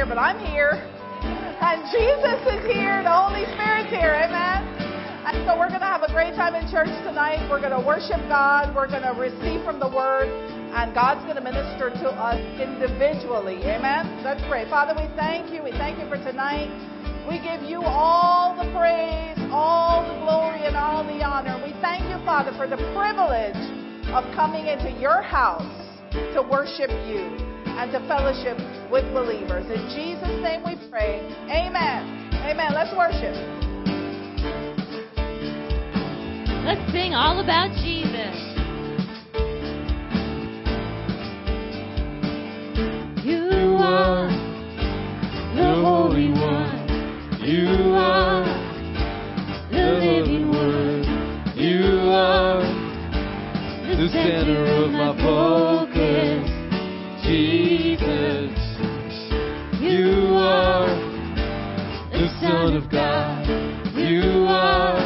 Here, but I'm here. And Jesus is here. The Holy Spirit's here. Amen. And so we're going to have a great time in church tonight. We're going to worship God. We're going to receive from the Word. And God's going to minister to us individually. Amen. Let's pray. Father, we thank you. We thank you for tonight. We give you all the praise, all the glory, and all the honor. We thank you, Father, for the privilege of coming into your house to worship you and to fellowship with believers. In Jesus' name we pray. Amen. Amen. Let's worship. Let's sing all about Jesus. You are the Holy One. You are the living Word. You are the center of my focus. Jesus. You are the Son of God. You are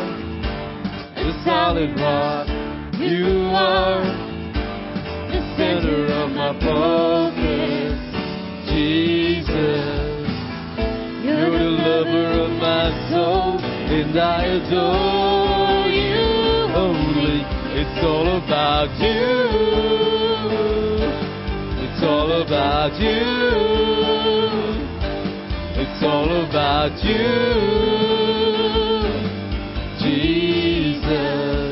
the solid rock. You are the center of my focus. Jesus. You're the lover of my soul, and I adore you only. It's all about you. It's all about you. It's all about you, Jesus.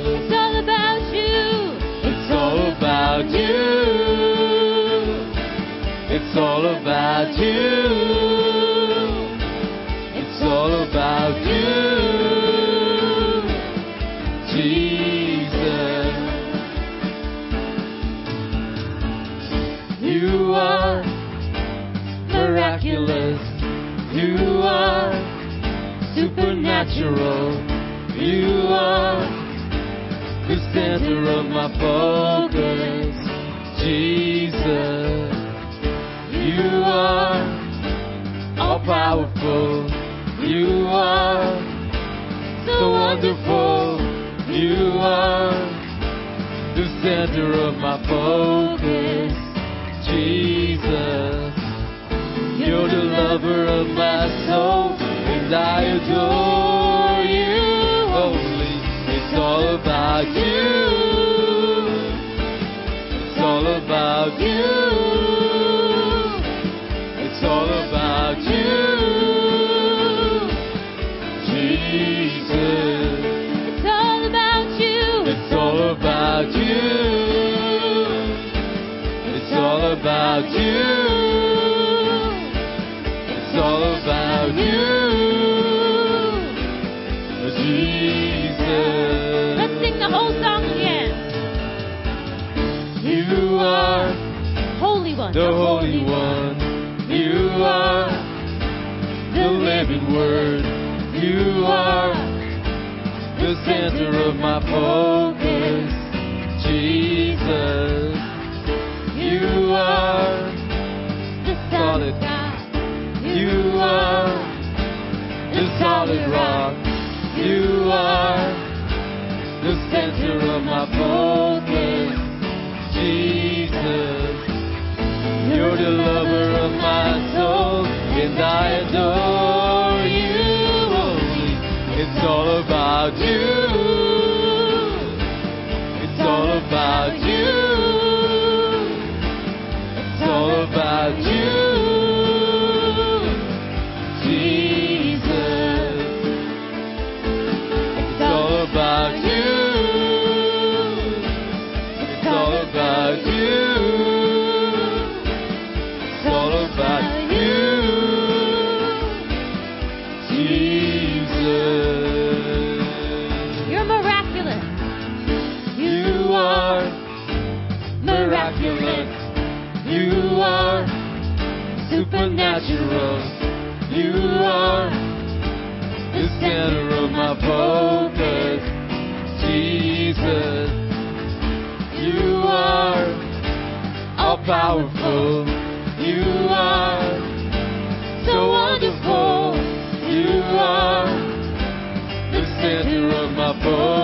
It's all about you. It's all about you. It's all about you. It's all about you, supernatural. You are the center of my focus, Jesus. You are all powerful. You are so wonderful. You are the center of my focus, Jesus. You're the lover of my soul, and I adore you only. It's all about you. It's all about you. It's all about you, Jesus. It's all about you. It's all about you. It's all about you. The Holy One. You are the living Word. You are the center of my focus, Jesus. You are the solid God. You are the solid rock. You are the center of my focus, Jesus. You're the lover of my soul, and I adore you. It's all about you. It's all about you. It's all about you, center of my focus, Jesus. You are all powerful. You are so wonderful. You are the center of my focus,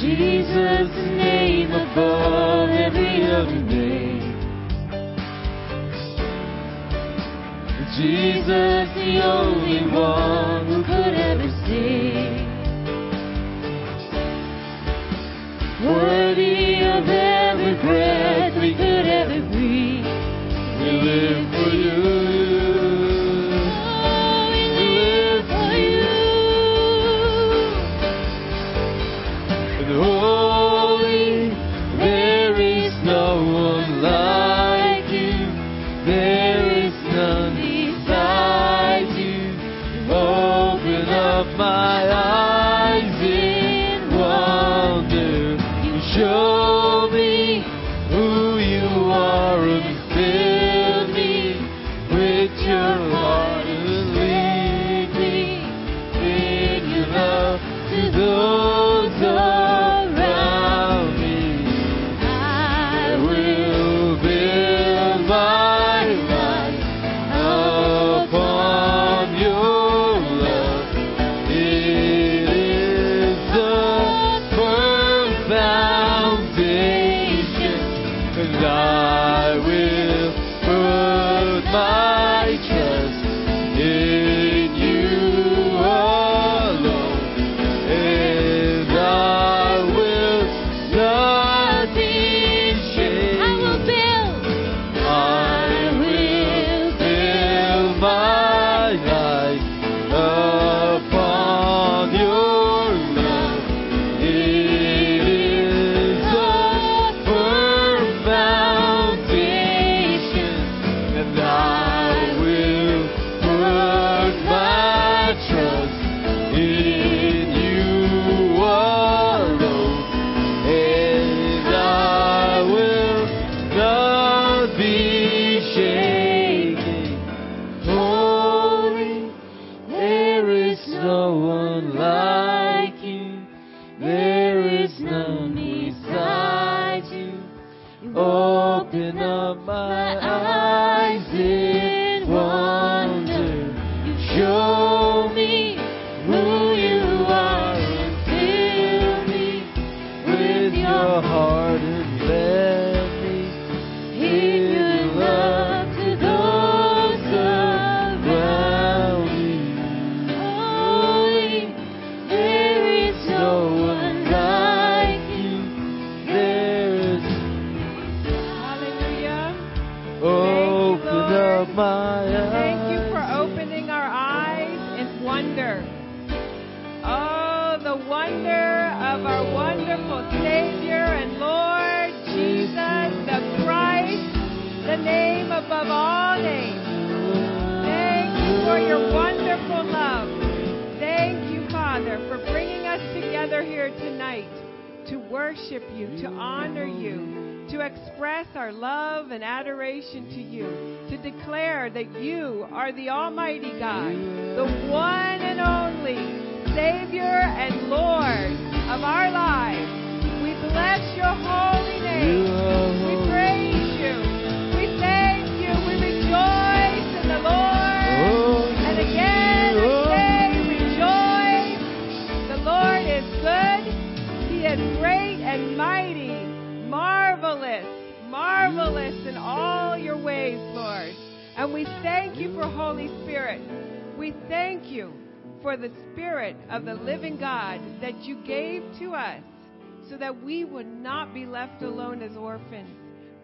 Jesus' name above every other name. Jesus, the only one who could ever see. Worthy of every Oh, the wonder of our wonderful Savior and Lord Jesus, the Christ, the name above all names. Thank you for your wonderful love. Thank you, Father, for bringing us together here tonight to worship you, to honor you, to express our love and adoration to you, to declare that you are the Almighty God, the one and only Savior and Lord of our lives. We bless your holy name. We praise you. We thank you. We rejoice in the Lord. And again I say, rejoice. The Lord is good. He is great and mighty, marvelous, marvelous in all your ways, Lord. And we thank you for Holy Spirit. We thank you for the Spirit of the living God that you gave to us so that we would not be left alone as orphans,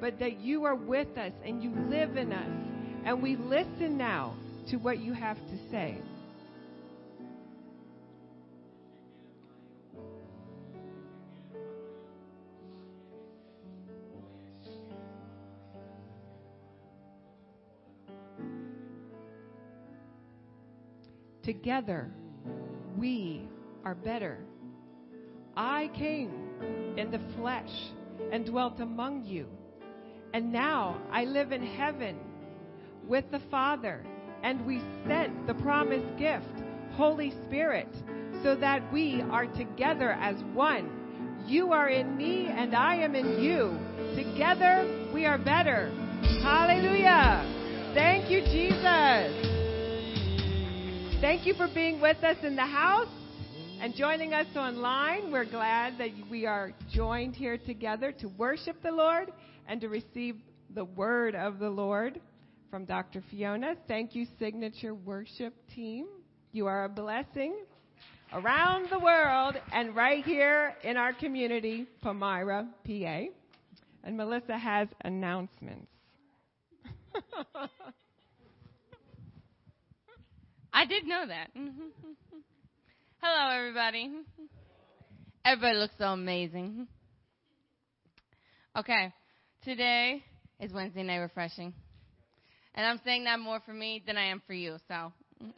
but that you are with us and you live in us. And we listen now to what you have to say. Together, we are better. I came in the flesh and dwelt among you. And now I live in heaven with the Father, and we sent the promised gift, Holy Spirit, so that we are together as one. You are in me, and I am in you. Together we are better. Hallelujah. Thank you, Jesus. Thank you for being with us in the house and joining us online. We're glad that we are joined here together to worship the Lord and to receive the word of the Lord from Dr. Fiona. Thank you, Signature Worship Team. You are a blessing around the world and right here in our community, Palmyra, PA. And Melissa has announcements. I did know that. Hello, everybody. Everybody looks so amazing. Okay, today is Wednesday night refreshing. And I'm saying that more for me than I am for you, so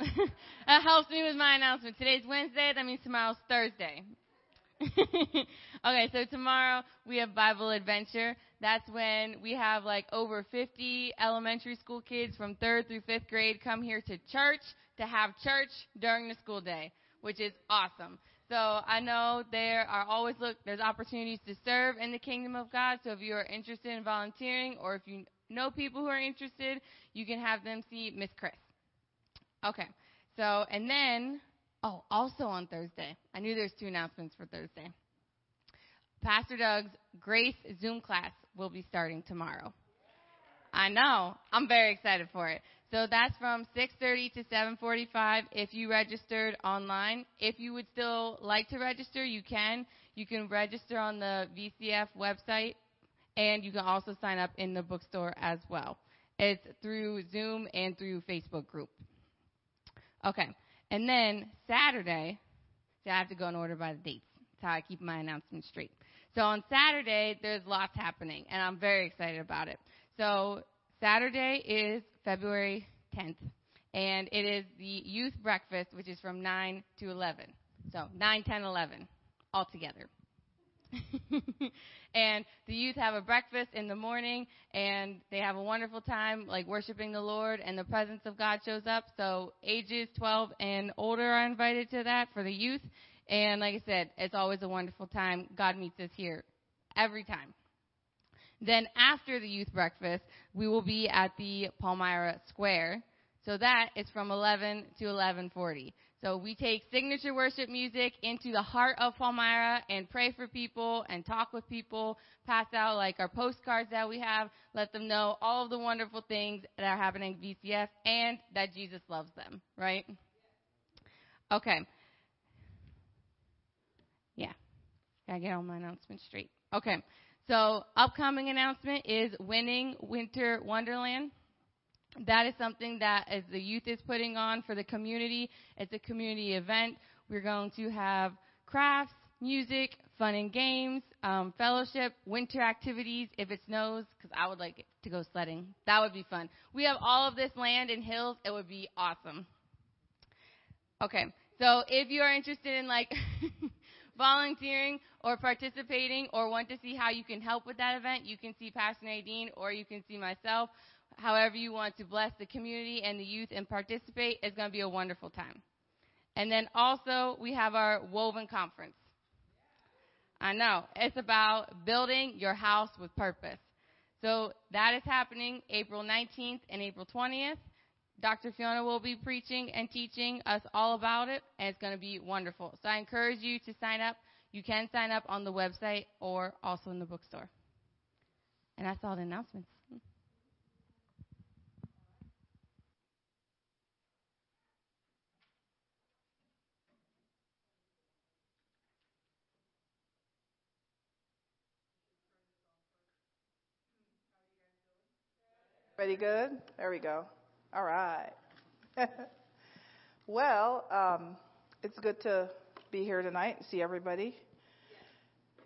that helps me with my announcement. Today's Wednesday, that means tomorrow's Thursday. okay, so tomorrow we have Bible Adventure. That's when we have like over 50 elementary school kids from 3rd through 5th grade come here to church to have church during the school day, which is awesome. So I know there are always look there's opportunities to serve in the kingdom of God. So if you are interested in volunteering or if you know people who are interested, you can have them see Miss Chris. Okay. So and then oh, also on Thursday. I knew there's two announcements for Thursday. Pastor Doug's Grace Zoom class will be starting tomorrow. I know. I'm very excited for it. So that's from 6:30 to 7:45 if you registered online. If you would still like to register, you can. You can register on the VCF website and you can also sign up in the bookstore as well. It's through Zoom and through Facebook group. Okay. And then Saturday, so I have to go in order by the dates. That's how I keep my announcements straight. So on Saturday, there's lots happening, and I'm very excited about it. So Saturday is February 10th, and it is the youth breakfast, which is from 9 to 11. So 9, 10, 11, all together. and the youth have a breakfast in the morning, and they have a wonderful time, like worshiping the Lord, and the presence of God shows up. So ages 12 and older are invited to that for the youth. And like I said, it's always a wonderful time. God meets us here every time. Then after the youth breakfast, we will be at the Palmyra Square. So that is from 11 to 11:40. So we take signature worship music into the heart of Palmyra and pray for people and talk with people, pass out like our postcards that we have, let them know all of the wonderful things that are happening at VCF and that Jesus loves them, right? Okay. Yeah. Gotta get all my announcements straight. Okay. So upcoming announcement is winning Winter Wonderland. That is something that as the youth is putting on for the community. It's a community event. We're going to have crafts, music, fun and games, um, fellowship, winter activities if it snows, because I would like to go sledding. That would be fun. We have all of this land and hills. It would be awesome. Okay, so if you are interested in like volunteering or participating or want to see how you can help with that event, you can see Pastor Nadine or you can see myself. However, you want to bless the community and the youth and participate, it's going to be a wonderful time. And then also, we have our Woven Conference. I know. It's about building your house with purpose. So that is happening April 19th and April 20th. Dr. Fiona will be preaching and teaching us all about it, and it's going to be wonderful. So I encourage you to sign up. You can sign up on the website or also in the bookstore. And that's all the announcements. Ready good? There we go. All right. well, um, it's good to be here tonight and see everybody.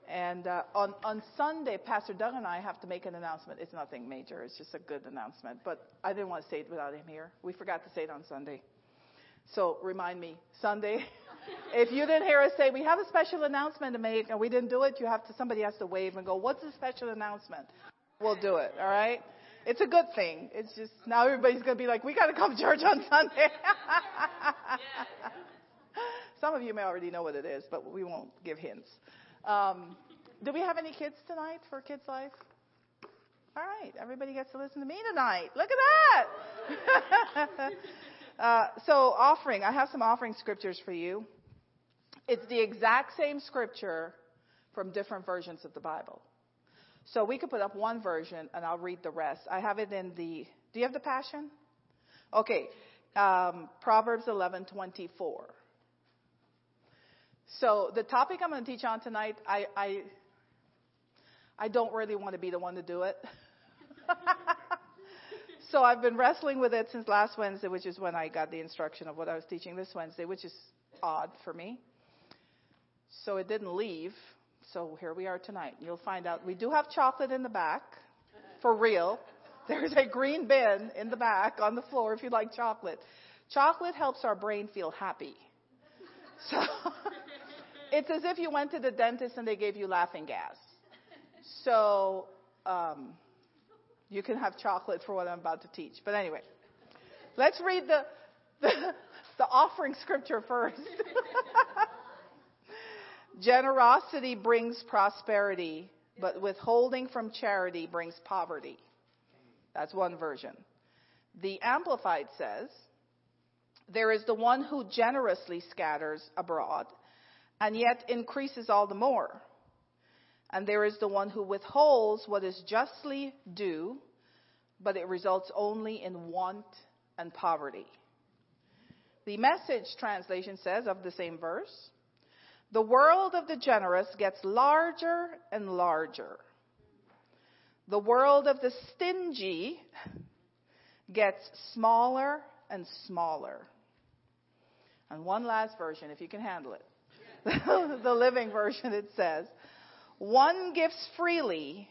And uh, on on Sunday, Pastor Doug and I have to make an announcement. It's nothing major. It's just a good announcement. But I didn't want to say it without him here. We forgot to say it on Sunday. So remind me Sunday. if you didn't hear us say we have a special announcement to make and we didn't do it, you have to somebody has to wave and go, "What's the special announcement?" We'll do it. All right. It's a good thing. It's just now everybody's going to be like, we got to come to church on Sunday. Some of you may already know what it is, but we won't give hints. Um, do we have any kids tonight for Kids Life? All right, everybody gets to listen to me tonight. Look at that. uh, so, offering. I have some offering scriptures for you. It's the exact same scripture from different versions of the Bible. So we could put up one version and I'll read the rest. I have it in the, do you have the Passion? Okay. Um, Proverbs 11:24. So the topic I'm going to teach on tonight, I, I, I don't really want to be the one to do it. so I've been wrestling with it since last Wednesday, which is when I got the instruction of what I was teaching this Wednesday, which is odd for me. So it didn't leave. So here we are tonight. You'll find out we do have chocolate in the back, for real. There's a green bin in the back on the floor if you like chocolate. Chocolate helps our brain feel happy. So it's as if you went to the dentist and they gave you laughing gas. So um, you can have chocolate for what I'm about to teach. But anyway, let's read the the, the offering scripture first. Generosity brings prosperity, but withholding from charity brings poverty. That's one version. The Amplified says, There is the one who generously scatters abroad and yet increases all the more. And there is the one who withholds what is justly due, but it results only in want and poverty. The message translation says of the same verse, the world of the generous gets larger and larger. The world of the stingy gets smaller and smaller. And one last version, if you can handle it. the living version, it says, One gives freely,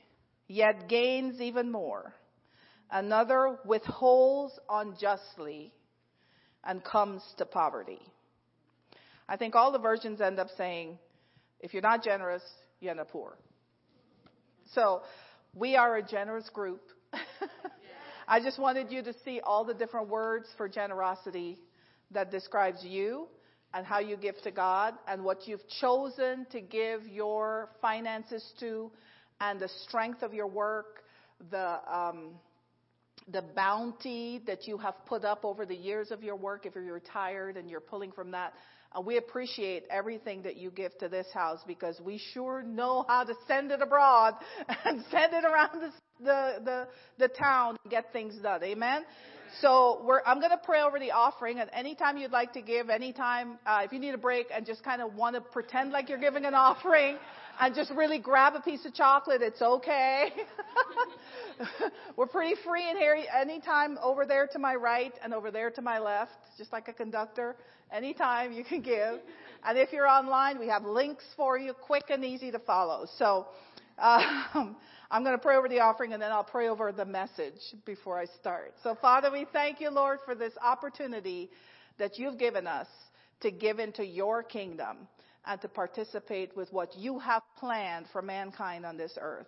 yet gains even more. Another withholds unjustly and comes to poverty. I think all the versions end up saying, if you're not generous, you end up poor. So we are a generous group. I just wanted you to see all the different words for generosity that describes you and how you give to God and what you've chosen to give your finances to and the strength of your work, the, um, the bounty that you have put up over the years of your work, if you're retired and you're pulling from that. Uh, we appreciate everything that you give to this house because we sure know how to send it abroad and send it around the, the, the, the town and get things done. Amen? So I'm going to pray over the offering, and anytime you'd like to give, anytime uh, if you need a break and just kind of want to pretend like you're giving an offering, and just really grab a piece of chocolate, it's okay. We're pretty free in here. Anytime over there to my right and over there to my left, just like a conductor. Anytime you can give. And if you're online, we have links for you, quick and easy to follow. So um, I'm going to pray over the offering and then I'll pray over the message before I start. So, Father, we thank you, Lord, for this opportunity that you've given us to give into your kingdom and to participate with what you have planned for mankind on this earth.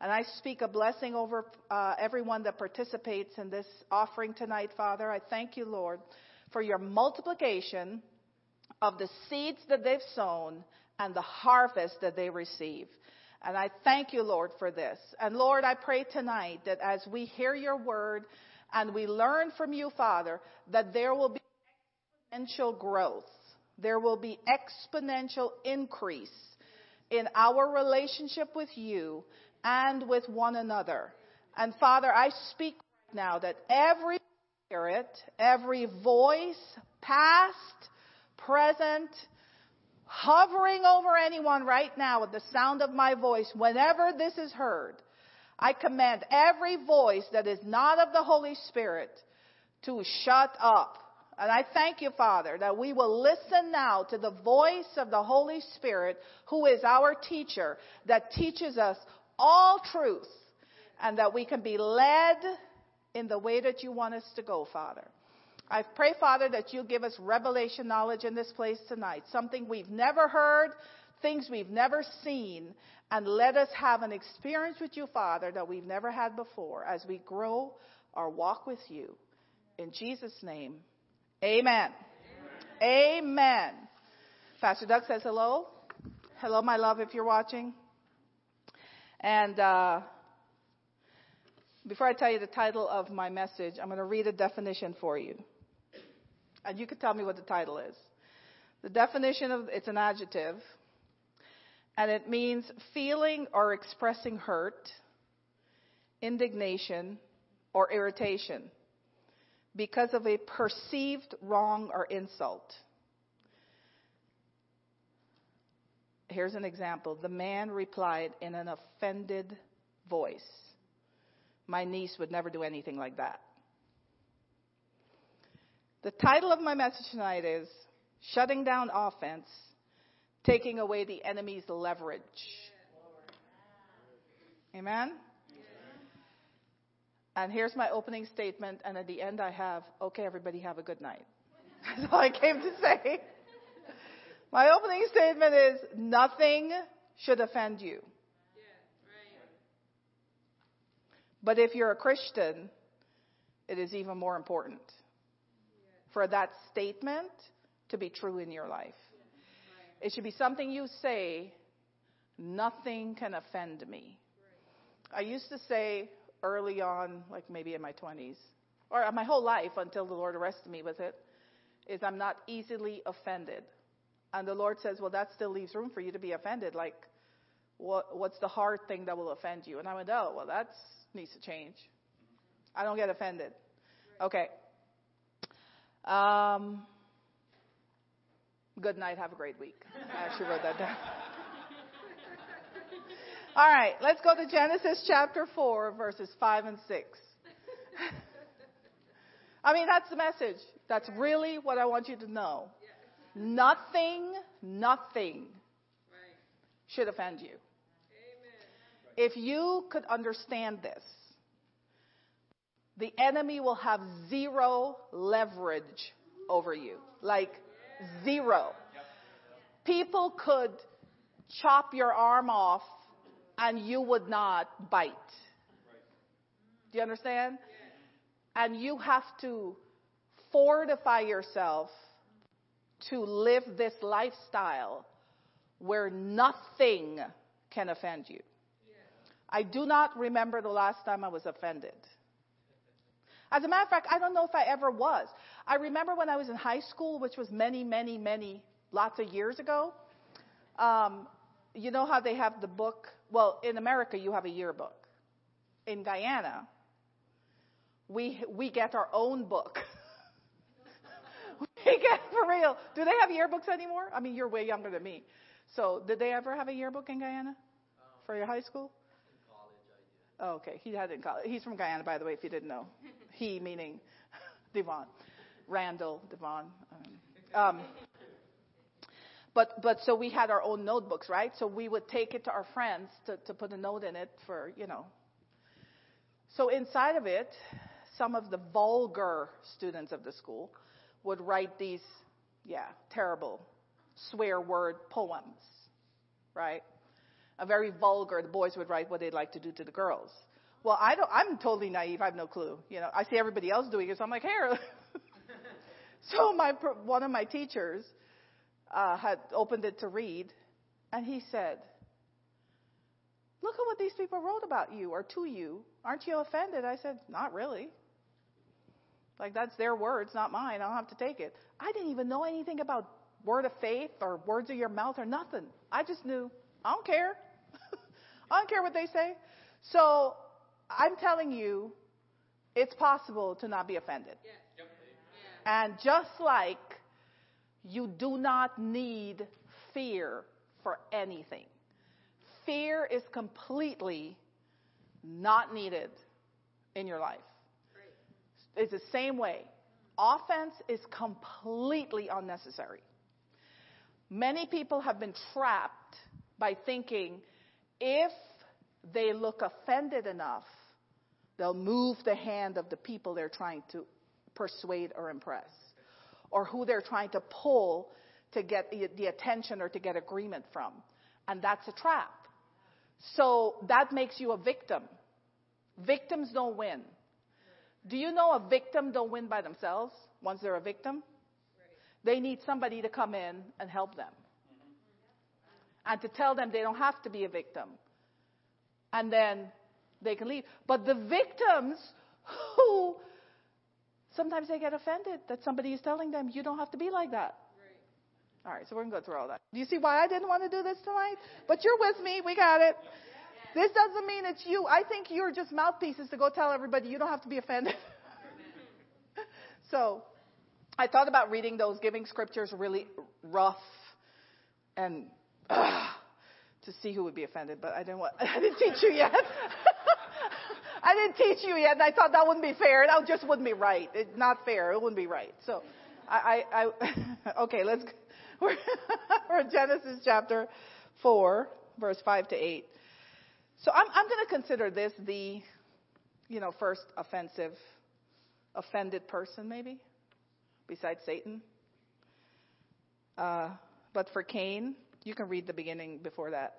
And I speak a blessing over uh, everyone that participates in this offering tonight, Father. I thank you, Lord, for your multiplication of the seeds that they've sown and the harvest that they receive. And I thank you, Lord, for this. And Lord, I pray tonight that as we hear your word and we learn from you, Father, that there will be exponential growth there will be exponential increase in our relationship with you and with one another. And Father, I speak now that every spirit, every voice, past, present, hovering over anyone right now with the sound of my voice, whenever this is heard, I command every voice that is not of the Holy Spirit to shut up. And I thank you, Father, that we will listen now to the voice of the Holy Spirit, who is our teacher, that teaches us all truth, and that we can be led in the way that you want us to go, Father. I pray, Father, that you give us revelation knowledge in this place tonight, something we've never heard, things we've never seen, and let us have an experience with you, Father, that we've never had before as we grow our walk with you. In Jesus' name, Amen. Amen. Amen. Pastor Doug says hello. Hello, my love, if you're watching. And uh, before I tell you the title of my message, I'm going to read a definition for you. And you can tell me what the title is. The definition of it's an adjective, and it means feeling or expressing hurt, indignation, or irritation because of a perceived wrong or insult. Here's an example. The man replied in an offended voice. My niece would never do anything like that. The title of my message tonight is Shutting Down Offense, Taking Away the Enemy's Leverage. Amen? And here's my opening statement, and at the end I have, okay, everybody have a good night. That's all I came to say. My opening statement is nothing should offend you. But if you're a Christian, it is even more important for that statement to be true in your life. It should be something you say, nothing can offend me. I used to say, early on, like maybe in my 20s, or my whole life until the Lord arrested me with it, is I'm not easily offended. And the Lord says, well, that still leaves room for you to be offended. Like, what, what's the hard thing that will offend you? And I went, oh, well, that needs to change. I don't get offended. Okay. Um, good night. Have a great week. I actually wrote that down. All right, let's go to Genesis chapter 4, verses 5 and 6. I mean, that's the message. That's really what I want you to know. Nothing, nothing should offend you. If you could understand this, the enemy will have zero leverage over you. Like zero. People could chop your arm off and you would not bite. Do you understand? And you have to fortify yourself to live this lifestyle where nothing can offend you. I do not remember the last time I was offended. As a matter of fact, I don't know if I ever was. I remember when I was in high school, which was many, many, many, lots of years ago. Um, you know how they have the book? Well, in America, you have a yearbook. In Guyana, we we get our own book. we get for real. Do they have yearbooks anymore? I mean, you're way younger than me. So, did they ever have a yearbook in Guyana for your high school? Oh, okay. He had it in college. He's from Guyana, by the way, if you didn't know. He meaning Devon, Randall Devon. Um, but but so we had our own notebooks, right? So we would take it to our friends to to put a note in it for you know. So inside of it, some of the vulgar students of the school would write these, yeah, terrible swear word poems, right? A very vulgar. The boys would write what they'd like to do to the girls. Well, I don't. I'm totally naive. I have no clue. You know, I see everybody else doing it, so I'm like, here. so my one of my teachers uh, had opened it to read, and he said, "Look at what these people wrote about you or to you. Aren't you offended?" I said, "Not really." Like that's their words, not mine. I don't have to take it. I didn't even know anything about word of faith or words of your mouth or nothing. I just knew I don't care. I don't care what they say. So I'm telling you, it's possible to not be offended. And just like you do not need fear for anything, fear is completely not needed in your life. It's the same way. Offense is completely unnecessary. Many people have been trapped by thinking if they look offended enough, they'll move the hand of the people they're trying to persuade or impress, or who they're trying to pull to get the, attention or to get agreement from. And that's a trap. So that makes you a victim. Victims don't win. Do you know a victim don't win by themselves once they're a victim? They need somebody to come in and help them. And to tell them they don't have to be a victim. And then they can leave. But the victims who sometimes they get offended that somebody is telling them you don't have to be like that. All right, so we're going to go through all that. Do you see why I didn't want to do this tonight? But you're with me. We got it. This doesn't mean it's you. I think you're just mouthpieces to go tell everybody you don't have to be offended. so I thought about reading those, giving scriptures really rough and uh, to see who would be offended, but I didn't want, I didn't teach you yet. I didn't teach you yet, and I thought that wouldn't be fair. That just wouldn't be right. It's not fair. It wouldn't be right. So, I, I, I okay, let's. We're, we're Genesis chapter four, verse five to eight. So I'm, I'm going to consider this the, you know, first offensive, offended person, maybe, besides Satan. Uh, but for Cain, you can read the beginning before that.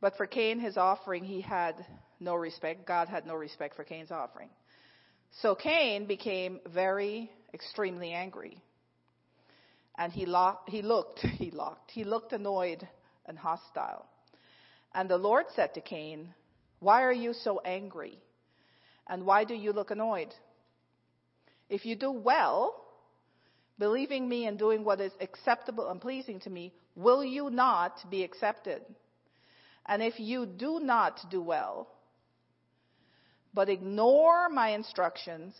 But for Cain, his offering, he had no respect. God had no respect for Cain's offering. So Cain became very, extremely angry. And he, locked, he looked, he looked, he looked annoyed and hostile. And the Lord said to Cain, Why are you so angry? And why do you look annoyed? If you do well, believing me and doing what is acceptable and pleasing to me, will you not be accepted? And if you do not do well, but ignore my instructions,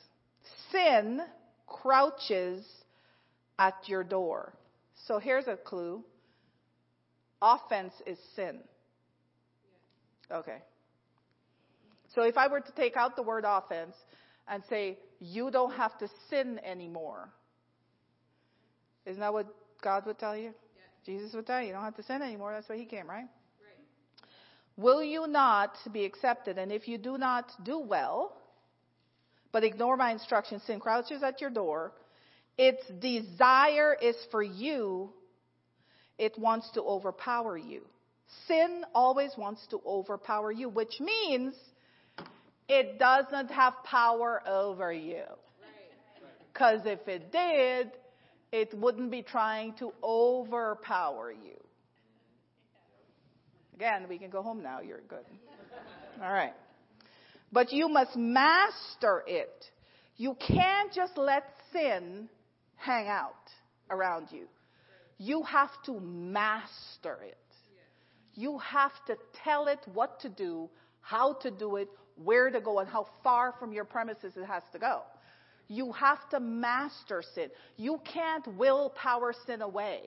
sin crouches at your door. So here's a clue offense is sin. Okay. So if I were to take out the word offense and say, you don't have to sin anymore, isn't that what God would tell you? Yeah. Jesus would tell you, you don't have to sin anymore. That's why he came, right? right? Will you not be accepted? And if you do not do well, but ignore my instructions, sin crouches at your door. Its desire is for you. It wants to overpower you. Sin always wants to overpower you, which means it doesn't have power over you. Because if it did, it wouldn't be trying to overpower you. Again, we can go home now. You're good. All right. But you must master it. You can't just let sin hang out around you. You have to master it. You have to tell it what to do, how to do it, where to go, and how far from your premises it has to go. You have to master sin. You can't willpower sin away.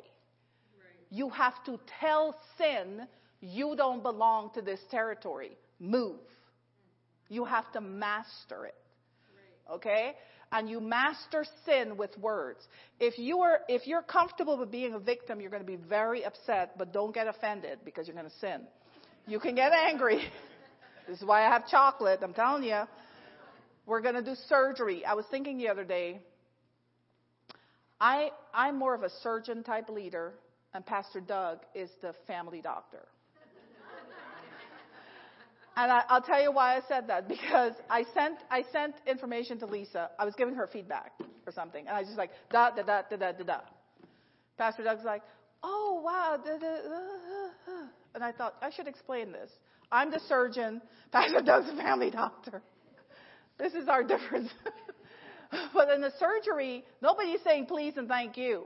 You have to tell sin, you don't belong to this territory. Move. You have to master it. Okay? And you master sin with words. If you are if you're comfortable with being a victim, you're going to be very upset, but don't get offended because you're going to sin. You can get angry. this is why I have chocolate, I'm telling you. We're going to do surgery. I was thinking the other day, I, I'm more of a surgeon type leader, and Pastor Doug is the family doctor. and I, I'll tell you why I said that because I sent I sent information to Lisa. I was giving her feedback or something, and I was just like da da da da da da da. Pastor Doug's like, oh wow, da, da, da, and I thought I should explain this. I'm the surgeon. Pastor Doug's the family doctor. This is our difference. but in the surgery, nobody's saying please and thank you.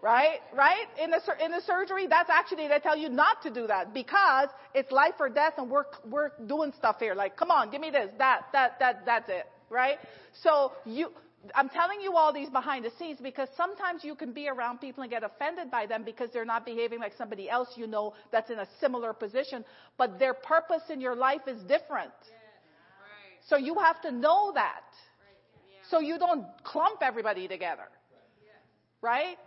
Right? Right? In the, in the surgery, that's actually, they tell you not to do that because it's life or death and we're, we're doing stuff here. Like, come on, give me this, that, that, that, that's it. Right? So you, I'm telling you all these behind the scenes because sometimes you can be around people and get offended by them because they're not behaving like somebody else you know that's in a similar position, but their purpose in your life is different. So you have to know that. So you don't clump everybody together. Right?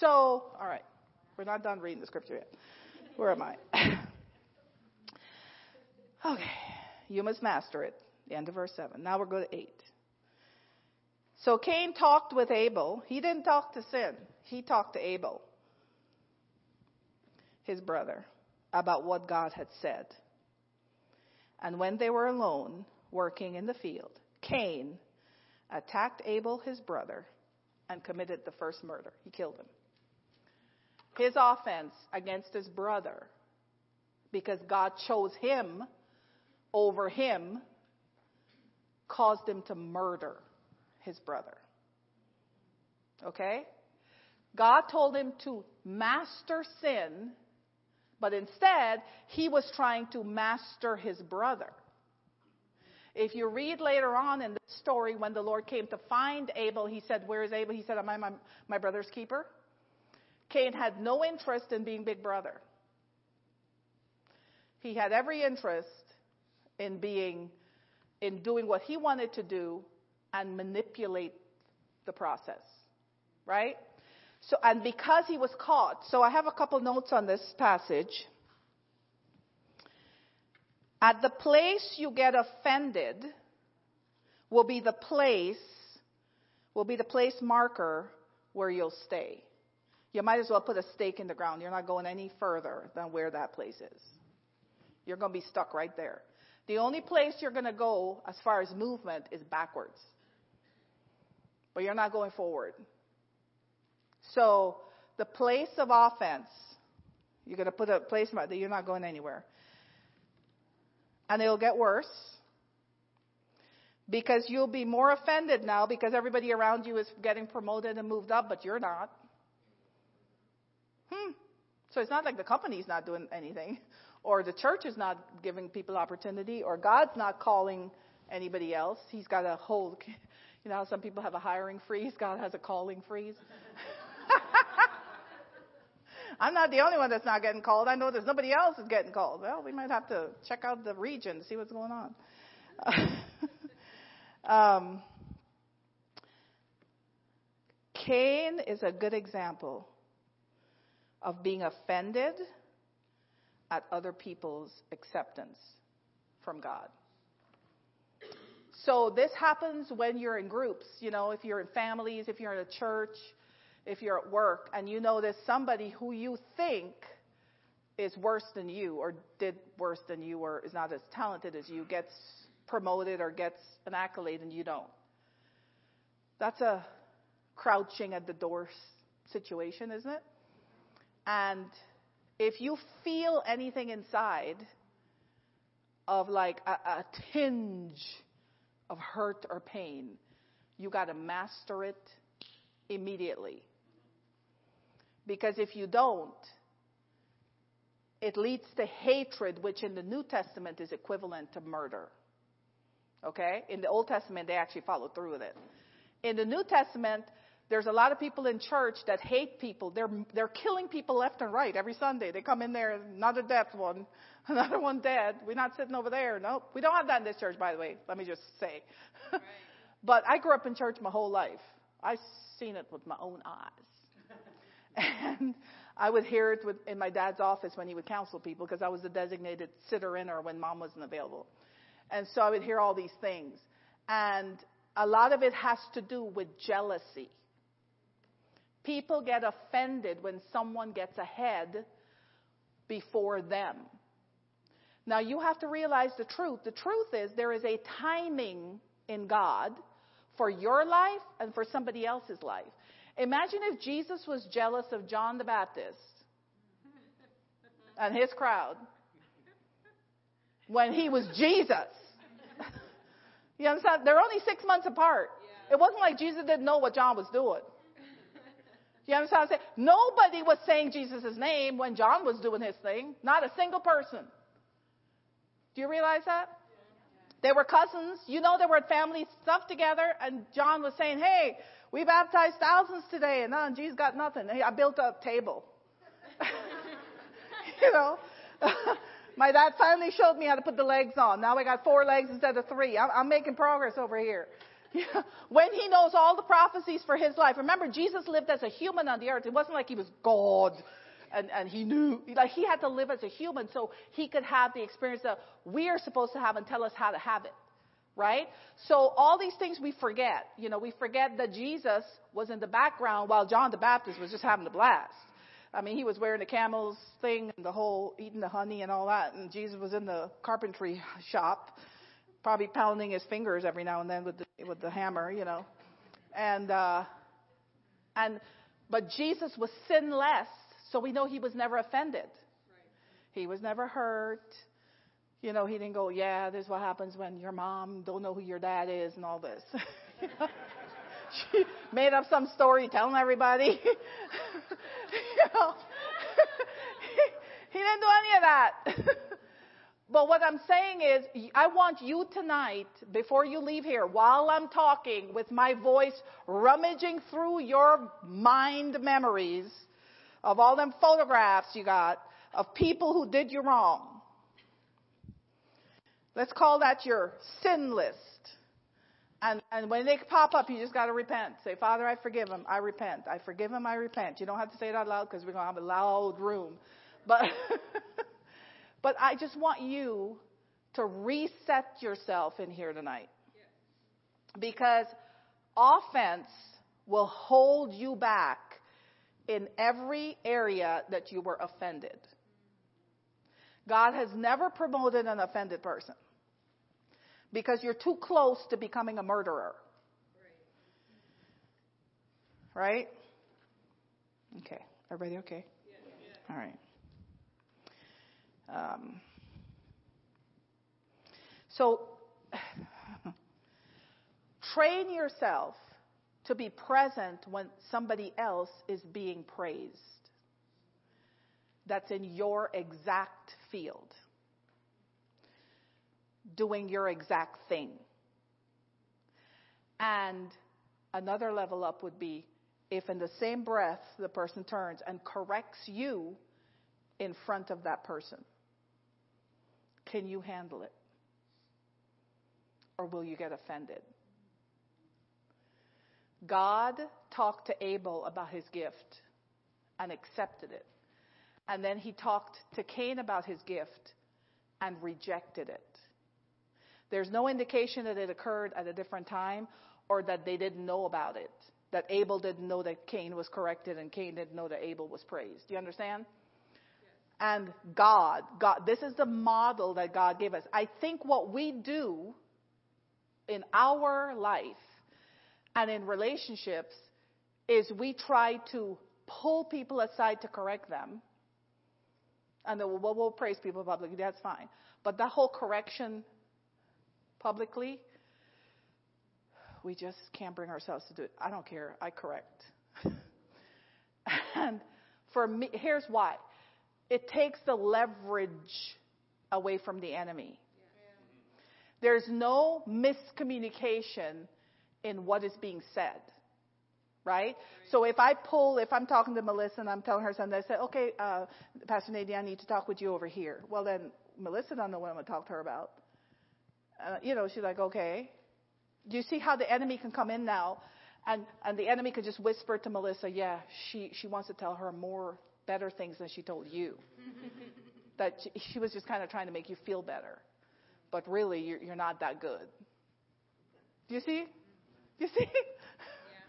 So, all right. We're not done reading the scripture yet. Where am I? okay. You must master it. The end of verse 7. Now we're going to 8. So Cain talked with Abel. He didn't talk to sin. He talked to Abel, his brother, about what God had said. And when they were alone, working in the field, Cain attacked Abel, his brother, and committed the first murder. He killed him. His offense against his brother, because God chose him over him, caused him to murder his brother. Okay? God told him to master sin, but instead, he was trying to master his brother. If you read later on in the story when the Lord came to find Abel, he said, Where is Abel? He said, Am I my, my brother's keeper? Cain had no interest in being big brother. He had every interest in being, in doing what he wanted to do and manipulate the process. Right? So, and because he was caught, so I have a couple notes on this passage. At the place you get offended will be the place, will be the place marker where you'll stay. You might as well put a stake in the ground. You're not going any further than where that place is. You're going to be stuck right there. The only place you're going to go as far as movement is backwards. But you're not going forward. So the place of offense, you're going to put a place that you're not going anywhere. And it'll get worse because you'll be more offended now because everybody around you is getting promoted and moved up, but you're not. Hmm. So it's not like the company's not doing anything, or the church is not giving people opportunity, or God's not calling anybody else. He's got a whole, you know, some people have a hiring freeze. God has a calling freeze. I'm not the only one that's not getting called. I know there's nobody else is getting called. Well, we might have to check out the region to see what's going on. um, Cain is a good example of being offended at other people's acceptance from God. So this happens when you're in groups, you know, if you're in families, if you're in a church, if you're at work and you know there's somebody who you think is worse than you or did worse than you or is not as talented as you gets promoted or gets an accolade and you don't. That's a crouching at the door situation, isn't it? And if you feel anything inside of like a, a tinge of hurt or pain, you got to master it immediately. Because if you don't, it leads to hatred, which in the New Testament is equivalent to murder. Okay? In the Old Testament, they actually followed through with it. In the New Testament, there's a lot of people in church that hate people. They're, they're killing people left and right every Sunday. They come in there, another death one, another one dead. We're not sitting over there. Nope. We don't have that in this church, by the way. Let me just say. Right. but I grew up in church my whole life. I've seen it with my own eyes. And I would hear it with, in my dad's office when he would counsel people because I was the designated sitter in or when mom wasn't available. And so I would hear all these things. And a lot of it has to do with jealousy. People get offended when someone gets ahead before them. Now you have to realize the truth. The truth is there is a timing in God for your life and for somebody else's life. Imagine if Jesus was jealous of John the Baptist and his crowd when he was Jesus. you understand? They're only six months apart. It wasn't like Jesus didn't know what John was doing. You understand what I'm saying? Nobody was saying Jesus' name when John was doing his thing. Not a single person. Do you realize that? They were cousins. You know they were at family stuff together, and John was saying, Hey, we baptized thousands today, and uh, Jesus got nothing. I built a table. you know? My dad finally showed me how to put the legs on. Now I got four legs instead of three. I'm, I'm making progress over here. when he knows all the prophecies for his life. Remember, Jesus lived as a human on the earth. It wasn't like he was God and, and he knew, like he had to live as a human so he could have the experience that we are supposed to have and tell us how to have it. Right? So all these things we forget. You know, we forget that Jesus was in the background while John the Baptist was just having a blast. I mean, he was wearing the camel's thing and the whole eating the honey and all that, and Jesus was in the carpentry shop probably pounding his fingers every now and then with the with the hammer, you know. And uh and but Jesus was sinless, so we know he was never offended. He was never hurt. You know, he didn't go, "Yeah, this is what happens when your mom don't know who your dad is and all this." she made up some story telling everybody. you know. he didn't do any of that. But what I'm saying is, I want you tonight, before you leave here, while I'm talking with my voice rummaging through your mind memories of all them photographs you got of people who did you wrong. Let's call that your sin list. And, and when they pop up, you just got to repent. Say, Father, I forgive him. I repent. I forgive him. I repent. You don't have to say it out loud because we're going to have a loud room. But But I just want you to reset yourself in here tonight. Because offense will hold you back in every area that you were offended. God has never promoted an offended person because you're too close to becoming a murderer. Right? Okay. Everybody okay? All right. Um, so, train yourself to be present when somebody else is being praised. That's in your exact field. Doing your exact thing. And another level up would be if in the same breath the person turns and corrects you in front of that person. Can you handle it? Or will you get offended? God talked to Abel about his gift and accepted it. And then he talked to Cain about his gift and rejected it. There's no indication that it occurred at a different time or that they didn't know about it. That Abel didn't know that Cain was corrected and Cain didn't know that Abel was praised. Do you understand? and God. God, this is the model that God gave us. I think what we do in our life and in relationships is we try to pull people aside to correct them. And then we'll, we'll praise people publicly, that's fine. But that whole correction publicly, we just can't bring ourselves to do it. I don't care. I correct. and for me, here's why it takes the leverage away from the enemy. There's no miscommunication in what is being said. Right? So if I pull, if I'm talking to Melissa and I'm telling her something, I say, okay, uh, Pastor Nadine, I need to talk with you over here. Well, then Melissa doesn't know what I'm going to talk to her about. Uh, you know, she's like, okay. Do you see how the enemy can come in now? And, and the enemy could just whisper to Melissa, yeah, she, she wants to tell her more better things than she told you. that she, she was just kind of trying to make you feel better. But really, you're, you're not that good. Do you see? Do You see?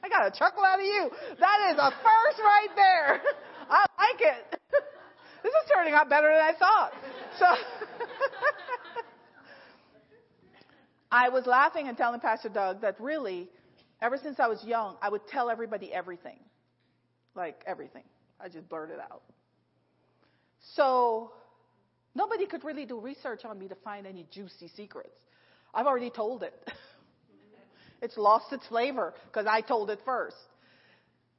I got a chuckle out of you. That is a first right there. I like it. this is turning out better than I thought. So I was laughing and telling Pastor Doug that really, ever since I was young, I would tell everybody everything. Like everything. I just blurted out. So nobody could really do research on me to find any juicy secrets. I've already told it. it's lost its flavor because I told it first.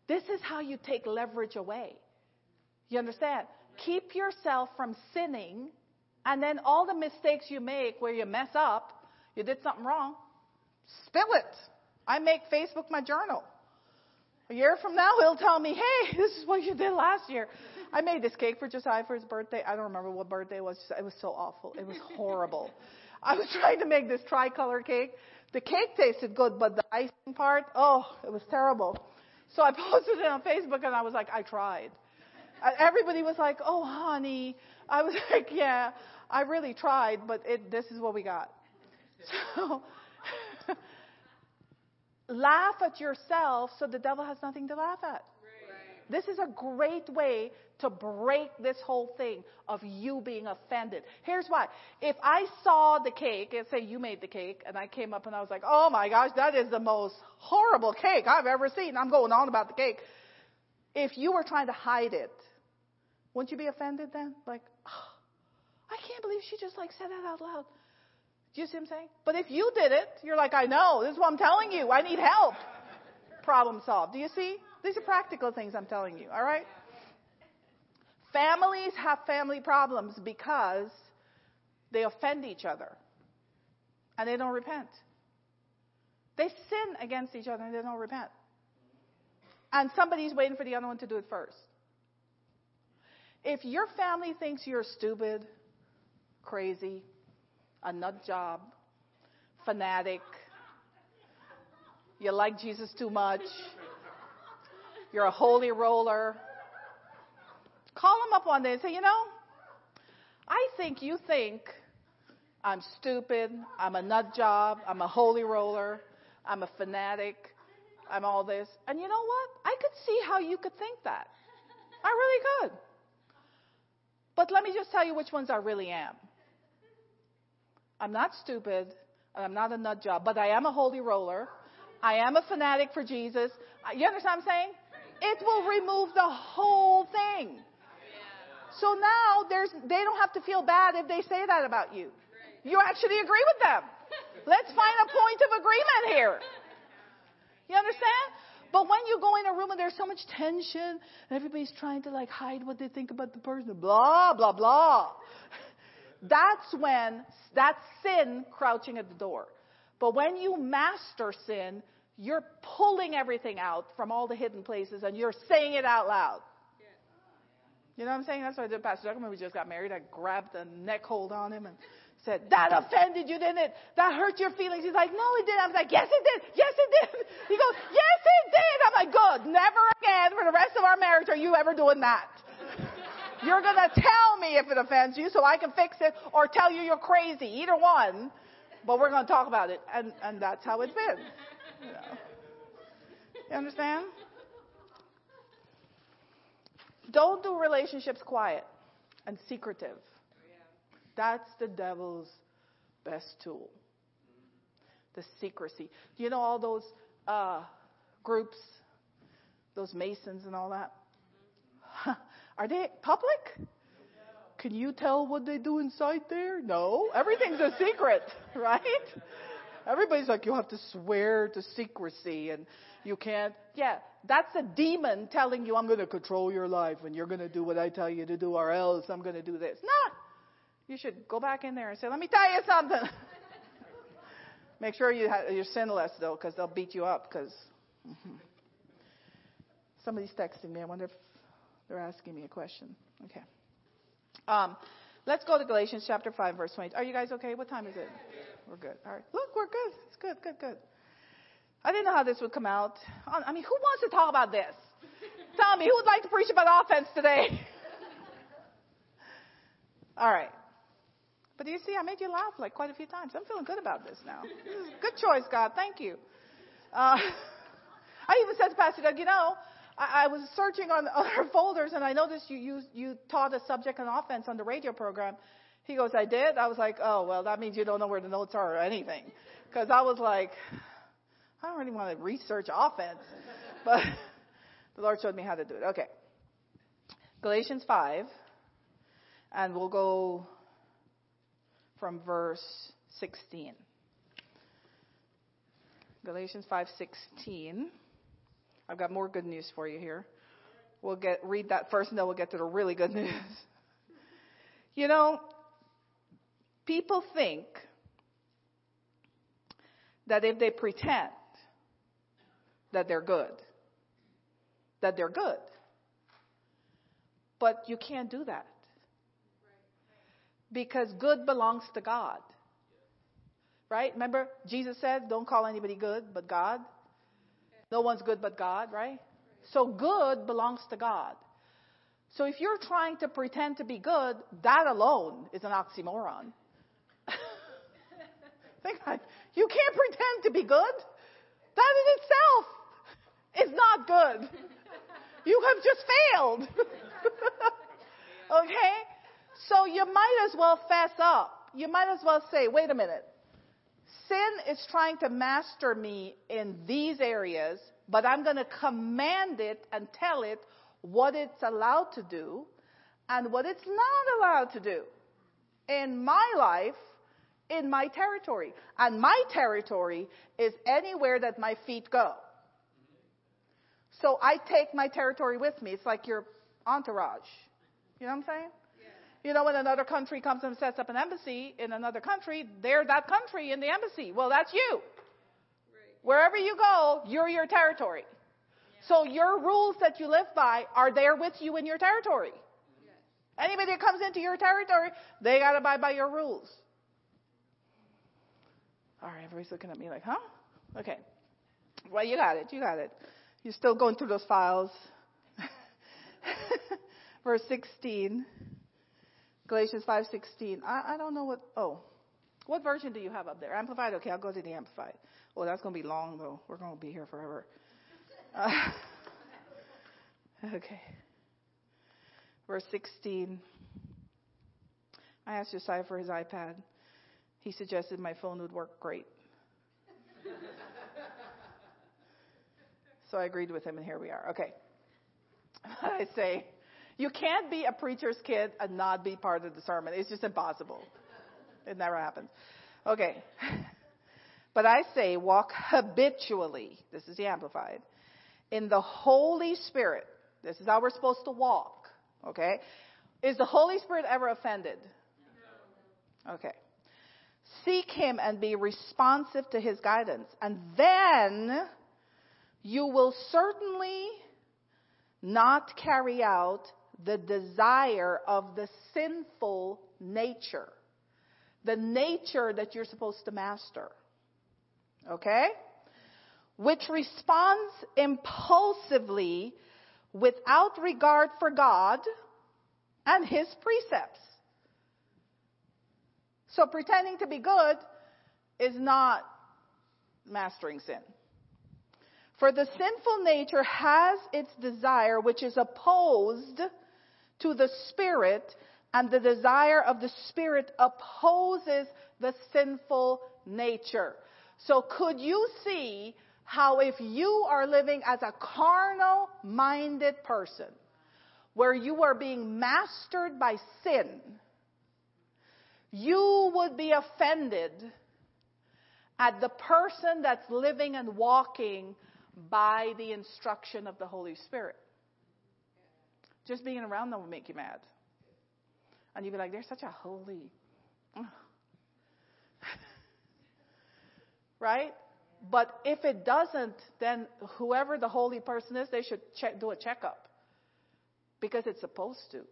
This is how you take leverage away. You understand? Keep yourself from sinning, and then all the mistakes you make where you mess up, you did something wrong, spill it. I make Facebook my journal. A year from now, he'll tell me, hey, this is what you did last year. I made this cake for Josiah for his birthday. I don't remember what birthday it was. It was so awful. It was horrible. I was trying to make this tricolor cake. The cake tasted good, but the icing part, oh, it was terrible. So I posted it on Facebook and I was like, I tried. Uh, everybody was like, oh, honey. I was like, yeah, I really tried, but it, this is what we got. So laugh at yourself so the devil has nothing to laugh at. This is a great way to break this whole thing of you being offended. Here's why. If I saw the cake, and say you made the cake, and I came up and I was like, oh my gosh, that is the most horrible cake I've ever seen. I'm going on about the cake. If you were trying to hide it, wouldn't you be offended then? Like, oh, I can't believe she just like said that out loud. Do you see what I'm saying? But if you did it, you're like, I know. This is what I'm telling you. I need help. Problem solved. Do you see? These are practical things I'm telling you. All right? Families have family problems because they offend each other and they don't repent. They sin against each other and they don't repent. And somebody's waiting for the other one to do it first. If your family thinks you're stupid, crazy, a nut job, fanatic, you like Jesus too much, you're a holy roller. Call them up one day and say, you know, I think you think I'm stupid, I'm a nut job, I'm a holy roller, I'm a fanatic, I'm all this. And you know what? I could see how you could think that. I really could. But let me just tell you which ones I really am. I'm not stupid, I'm not a nut job, but I am a holy roller. I am a fanatic for Jesus. Uh, you understand what I'm saying? It will remove the whole thing. So now there's, they don't have to feel bad if they say that about you. You actually agree with them. Let's find a point of agreement here. You understand? But when you go in a room and there's so much tension, and everybody's trying to like hide what they think about the person, blah, blah, blah. That's when, that's sin crouching at the door. But when you master sin, you're pulling everything out from all the hidden places and you're saying it out loud. You know what I'm saying? That's what I did, Pastor Doug. When we just got married, I grabbed the neck hold on him and said, That offended you, didn't it? That hurt your feelings. He's like, No, it didn't. I was like, Yes, it did. Yes, it did. He goes, Yes, it did. I'm like, Good. Never again for the rest of our marriage are you ever doing that. You're going to tell me if it offends you so I can fix it or tell you you're crazy. Either one. But we're going to talk about it. And, and that's how it's been. You, know. you understand? Don't do relationships quiet and secretive. That's the devil's best tool. The secrecy. Do you know all those uh, groups, those Masons and all that? Are they public? Can you tell what they do inside there? No. Everything's a secret, right? Everybody's like, you have to swear to secrecy and you can't. Yeah, that's a demon telling you, I'm going to control your life and you're going to do what I tell you to do or else I'm going to do this. No. You should go back in there and say, let me tell you something. Make sure you ha- you're sinless though, because they'll beat you up. Because mm-hmm. somebody's texting me. I wonder if they're asking me a question. Okay. Um, let's go to Galatians chapter five, verse twenty. Are you guys okay? What time is it? We're good. All right. Look, we're good. It's good. Good. Good. I didn't know how this would come out. I mean, who wants to talk about this? Tell me, who would like to preach about offense today? All right. But you see, I made you laugh like quite a few times. I'm feeling good about this now. Good choice, God. Thank you. Uh, I even said to Pastor Doug, you know, I, I was searching on other folders and I noticed you, you, you taught a subject on offense on the radio program. He goes, I did? I was like, oh, well, that means you don't know where the notes are or anything. Because I was like, I don't really want to research offense. But the Lord showed me how to do it. Okay. Galatians 5. And we'll go from verse 16. Galatians 5:16. I've got more good news for you here. We'll get read that first and then we'll get to the really good news. you know, people think that if they pretend that they're good, that they're good. But you can't do that. Because good belongs to God. Right? Remember, Jesus said, don't call anybody good but God. No one's good but God, right? So good belongs to God. So if you're trying to pretend to be good, that alone is an oxymoron. Think about it. You can't pretend to be good. That in itself is not good. You have just failed. okay? So you might as well fess up. You might as well say, wait a minute. Sin is trying to master me in these areas, but I'm going to command it and tell it what it's allowed to do and what it's not allowed to do in my life, in my territory. And my territory is anywhere that my feet go. So I take my territory with me. It's like your entourage. You know what I'm saying? You know, when another country comes and sets up an embassy in another country, they're that country in the embassy. Well, that's you. Right. Wherever you go, you're your territory. Yeah. So your rules that you live by are there with you in your territory. Yes. Anybody that comes into your territory, they got to abide by your rules. All right, everybody's looking at me like, huh? Okay. Well, you got it. You got it. You're still going through those files. Verse 16. Galatians 5:16. I, I don't know what. Oh, what version do you have up there? Amplified. Okay, I'll go to the Amplified. Oh, that's going to be long though. We're going to be here forever. Uh, okay. Verse 16. I asked Josiah for his iPad. He suggested my phone would work great. so I agreed with him, and here we are. Okay. I say, you can't be a preacher's kid and not be part of the sermon. It's just impossible. It never happens. Okay. But I say, walk habitually. This is the Amplified. In the Holy Spirit. This is how we're supposed to walk. Okay? Is the Holy Spirit ever offended? Okay. Seek Him and be responsive to His guidance. And then you will certainly not carry out the desire of the sinful nature. The nature that you're supposed to master. Okay? Which responds impulsively without regard for God and His precepts. So pretending to be good is not mastering sin. For the sinful nature has its desire, which is opposed to the Spirit, and the desire of the Spirit opposes the sinful nature. So could you see how if you are living as a carnal minded person, where you are being mastered by sin, you would be offended at the person that's living and walking by the instruction of the Holy Spirit. Just being around them will make you mad. And you'd be like, they're such a holy. right? But if it doesn't, then whoever the holy person is, they should check, do a checkup. Because it's supposed to.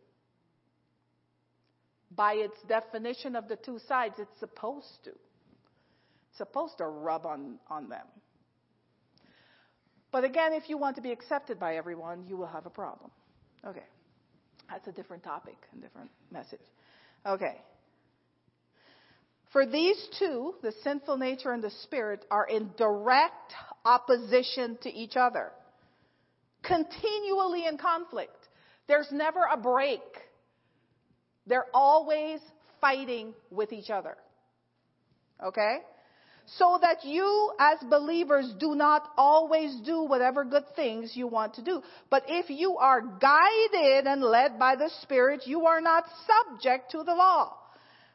By its definition of the two sides, it's supposed to. It's supposed to rub on, on them. But again, if you want to be accepted by everyone, you will have a problem. Okay. That's a different topic and different message. Okay. For these two, the sinful nature and the spirit, are in direct opposition to each other, continually in conflict. There's never a break. They're always fighting with each other. Okay? So that you as believers do not always do whatever good things you want to do. But if you are guided and led by the Spirit, you are not subject to the law.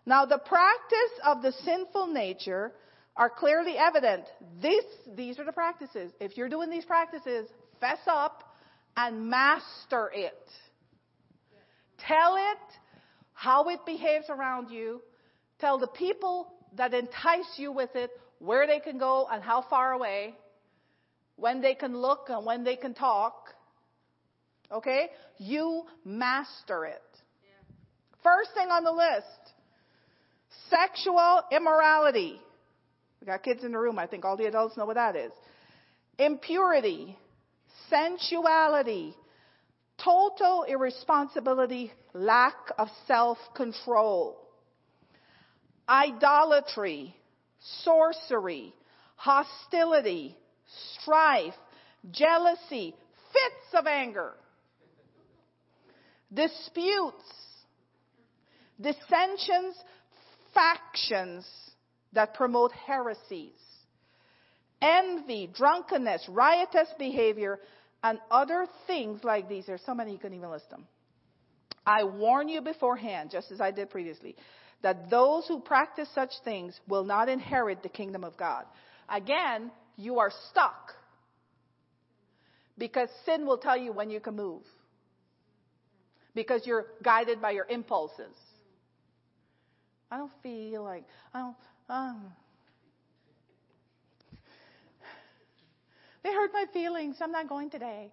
Now, the practice of the sinful nature are clearly evident. This, these are the practices. If you're doing these practices, fess up and master it. Tell it how it behaves around you. Tell the people that entice you with it where they can go and how far away, when they can look and when they can talk. Okay? You master it. First thing on the list Sexual immorality. We got kids in the room. I think all the adults know what that is. Impurity, sensuality, total irresponsibility, lack of self control, idolatry, sorcery, hostility, strife, jealousy, fits of anger, disputes, dissensions, factions that promote heresies, envy, drunkenness, riotous behavior, and other things like these. There's so many you couldn't even list them. I warn you beforehand, just as I did previously, that those who practice such things will not inherit the kingdom of God. Again, you are stuck. Because sin will tell you when you can move. Because you're guided by your impulses. I don't feel like, I don't, um. They hurt my feelings. I'm not going today.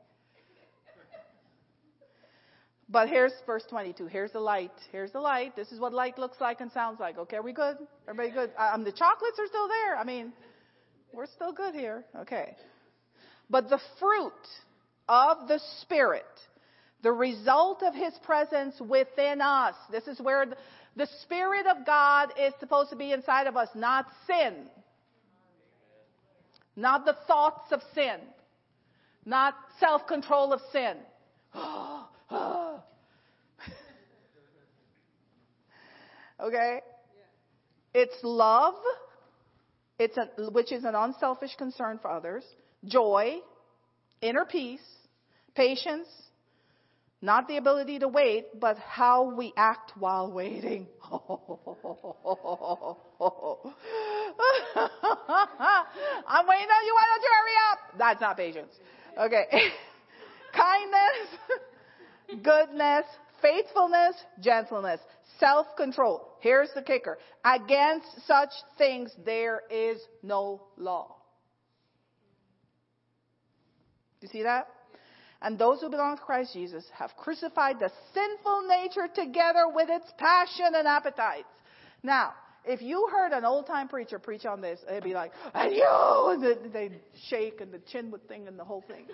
But here's verse 22. Here's the light. Here's the light. This is what light looks like and sounds like. Okay, are we good? Everybody good? Um, the chocolates are still there. I mean, we're still good here. Okay. But the fruit of the Spirit, the result of His presence within us, this is where the Spirit of God is supposed to be inside of us, not sin. Not the thoughts of sin. Not self control of sin. okay? It's love, it's a, which is an unselfish concern for others, joy, inner peace, patience, not the ability to wait, but how we act while waiting. I'm waiting on you. Why don't you hurry up? That's not patience. Okay. Kindness, goodness, faithfulness, gentleness, self control. Here's the kicker. Against such things there is no law. You see that? and those who belong to Christ Jesus have crucified the sinful nature together with its passion and appetites. Now, if you heard an old time preacher preach on this, it'd be like, and you, and they'd shake and the chin would thing and the whole thing.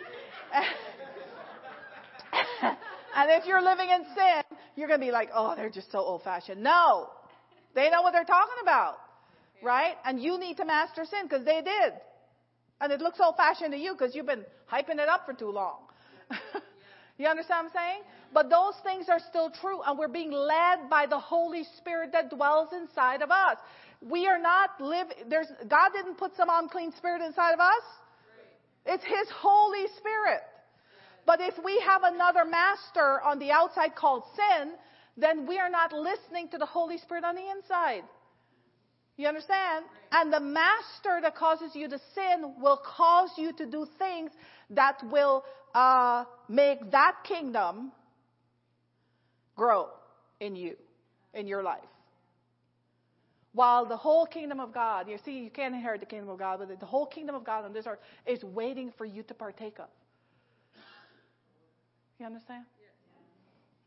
and if you're living in sin, you're going to be like, oh, they're just so old fashioned. No. They know what they're talking about. Right? And you need to master sin because they did. And it looks old fashioned to you because you've been hyping it up for too long. you understand what I'm saying? But those things are still true, and we're being led by the Holy Spirit that dwells inside of us. We are not living, there's, God didn't put some unclean spirit inside of us. It's His Holy Spirit. But if we have another master on the outside called sin, then we are not listening to the Holy Spirit on the inside. You understand? And the master that causes you to sin will cause you to do things that will uh, make that kingdom grow in you, in your life. While the whole kingdom of God, you see, you can't inherit the kingdom of God, but the whole kingdom of God on this earth is waiting for you to partake of. You understand?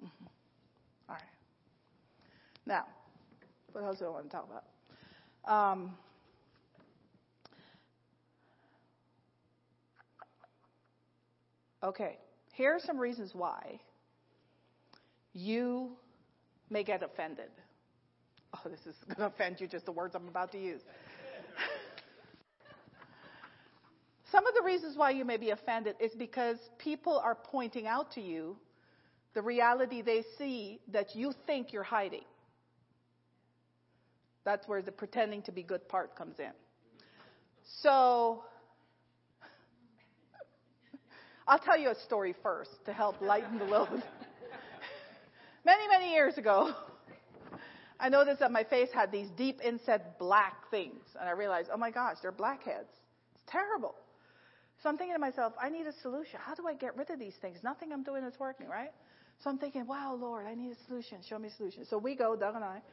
Mm-hmm. All right. Now, what else do I want to talk about? Um, okay, here are some reasons why you may get offended. Oh, this is going to offend you, just the words I'm about to use. Some of the reasons why you may be offended is because people are pointing out to you the reality they see that you think you're hiding. That's where the pretending to be good part comes in. So, I'll tell you a story first to help lighten the load. many, many years ago, I noticed that my face had these deep inset black things. And I realized, oh my gosh, they're blackheads. It's terrible. So I'm thinking to myself, I need a solution. How do I get rid of these things? Nothing I'm doing is working, right? So I'm thinking, wow, Lord, I need a solution. Show me a solution. So we go, Doug and I,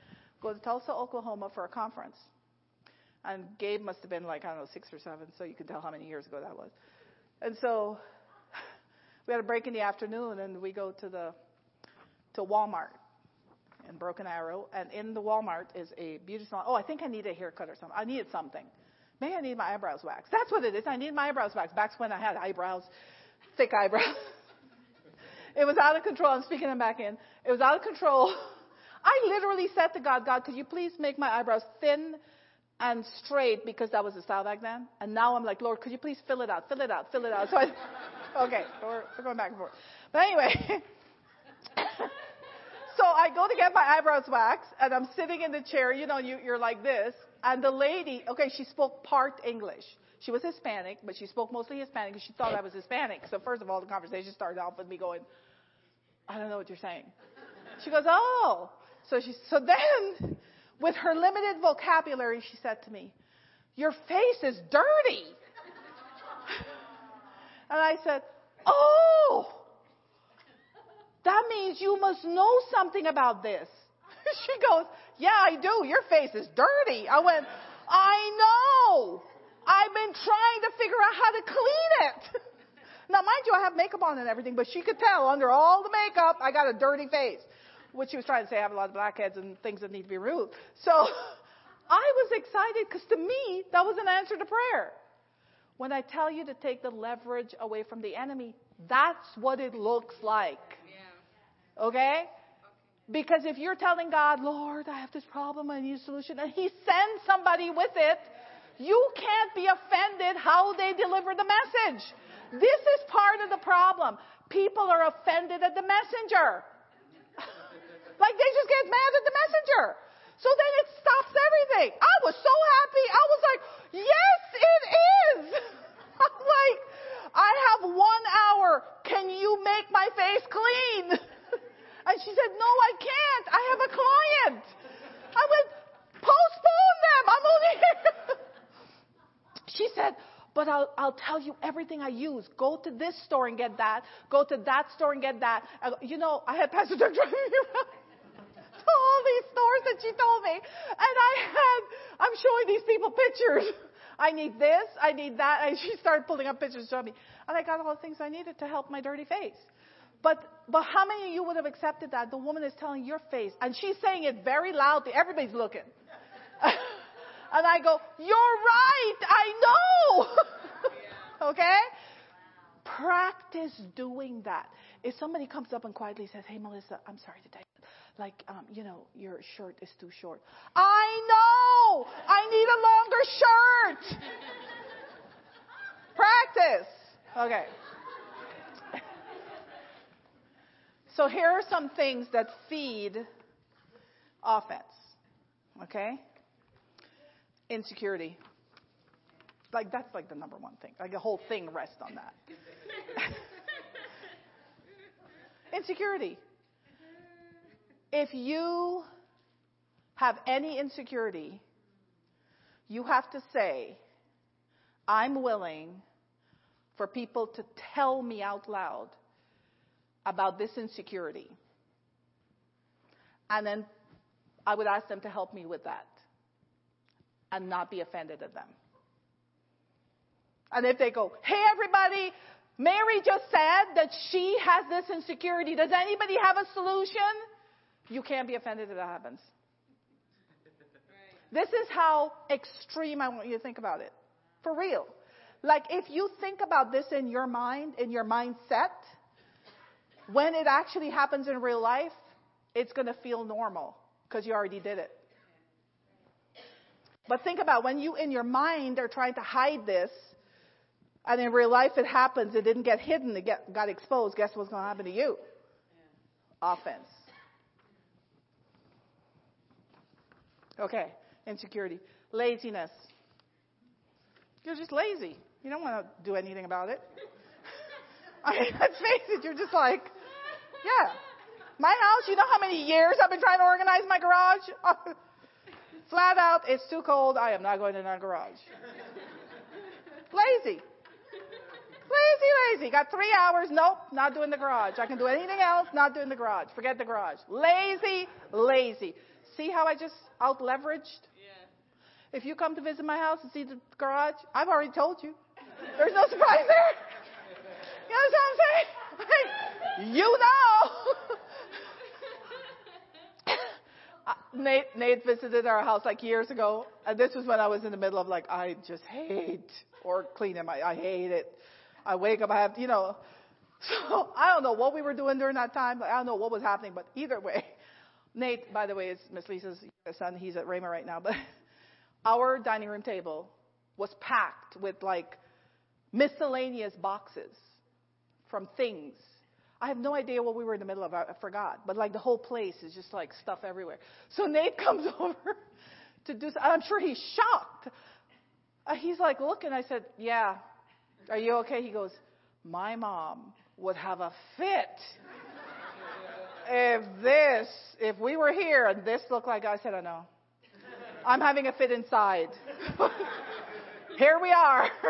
go to Tulsa, Oklahoma for a conference. And Gabe must have been like, I don't know, six or seven, so you can tell how many years ago that was. And so we had a break in the afternoon, and we go to the to Walmart in Broken Arrow, and in the Walmart is a beauty salon. Oh, I think I need a haircut or something. I needed something. Maybe I need my eyebrows waxed. That's what it is. I need my eyebrows waxed. Back when I had eyebrows, thick eyebrows. it was out of control. I'm speaking them back in. It was out of control. I literally said to God, God, could you please make my eyebrows thin and straight because that was the style back then? And now I'm like, Lord, could you please fill it out, fill it out, fill it out? So I, okay, we're, we're going back and forth. But anyway, so I go to get my eyebrows waxed, and I'm sitting in the chair. You know, you, you're like this, and the lady, okay, she spoke part English. She was Hispanic, but she spoke mostly Hispanic because she thought I was Hispanic. So first of all, the conversation started off with me going, "I don't know what you're saying." She goes, "Oh." So she, so then, with her limited vocabulary, she said to me, "Your face is dirty." and I said, "Oh." That means you must know something about this. she goes, Yeah, I do. Your face is dirty. I went, I know. I've been trying to figure out how to clean it. now, mind you, I have makeup on and everything, but she could tell under all the makeup, I got a dirty face. What she was trying to say, I have a lot of blackheads and things that need to be removed. So I was excited because to me, that was an answer to prayer. When I tell you to take the leverage away from the enemy, that's what it looks like. Okay? Because if you're telling God, Lord, I have this problem, I need a solution, and He sends somebody with it, you can't be offended how they deliver the message. This is part of the problem. People are offended at the messenger. like they just get mad at the messenger. So then it stops everything. I was so happy. I was like, yes, it is. I'm like, I have one hour. Can you make my face clean? And she said, No, I can't. I have a client. I went, Postpone them. I'm only here. she said, but I'll, I'll tell you everything I use. Go to this store and get that. Go to that store and get that. you know, I had Pastor Doug driving me around to all these stores that she told me. And I had, I'm showing these people pictures. I need this, I need that. And she started pulling up pictures to me. And I got all the things I needed to help my dirty face. But, but how many of you would have accepted that? The woman is telling your face, and she's saying it very loudly. Everybody's looking. and I go, You're right. I know. okay? Practice doing that. If somebody comes up and quietly says, Hey, Melissa, I'm sorry to like, um, you know, your shirt is too short. I know. I need a longer shirt. Practice. Okay. So here are some things that feed offense. Okay? Insecurity. Like that's like the number one thing. Like the whole thing rests on that. insecurity. If you have any insecurity, you have to say, I'm willing for people to tell me out loud about this insecurity. And then I would ask them to help me with that and not be offended at them. And if they go, hey, everybody, Mary just said that she has this insecurity. Does anybody have a solution? You can't be offended if that happens. This is how extreme I want you to think about it. For real. Like if you think about this in your mind, in your mindset, when it actually happens in real life, it's going to feel normal because you already did it. But think about when you in your mind are trying to hide this, and in real life it happens, it didn't get hidden, it get, got exposed. Guess what's going to happen to you? Offense. Okay, insecurity. Laziness. You're just lazy. You don't want to do anything about it. I mean, let's face it, you're just like, yeah. My house, you know how many years I've been trying to organize my garage? Flat out, it's too cold. I am not going in our garage. lazy. Lazy, lazy. Got three hours. Nope, not doing the garage. I can do anything else, not doing the garage. Forget the garage. Lazy, lazy. See how I just out leveraged? Yeah. If you come to visit my house and see the garage, I've already told you. There's no surprise there. You know what I'm saying? You know. Nate, Nate visited our house like years ago, and this was when I was in the middle of like, I just hate or cleaning my, I hate it. I wake up, I have, you know, so I don't know what we were doing during that time. I don't know what was happening, but either way, Nate, by the way, is Miss Lisa's son. He's at Rhema right now, but our dining room table was packed with like miscellaneous boxes from things I have no idea what we were in the middle of. I, forgot. But like the whole place is just like stuff everywhere. So Nate comes over to do. I'm sure he's shocked. Uh, he's like, look, and I said, yeah. Are you okay? He goes, my mom would have a fit if this, if we were here and this looked like. I said, I know. I'm having a fit inside. here we are.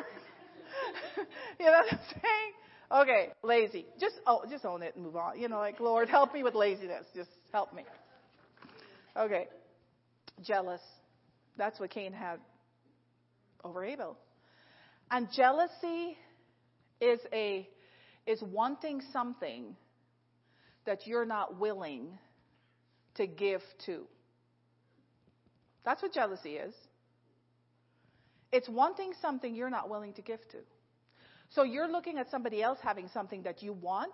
you know what I'm saying? Okay, lazy. Just oh, just own it and move on. You know, like Lord, help me with laziness. Just help me. Okay, jealous. That's what Cain had over Abel. And jealousy is a is wanting something that you're not willing to give to. That's what jealousy is. It's wanting something you're not willing to give to. So you're looking at somebody else having something that you want,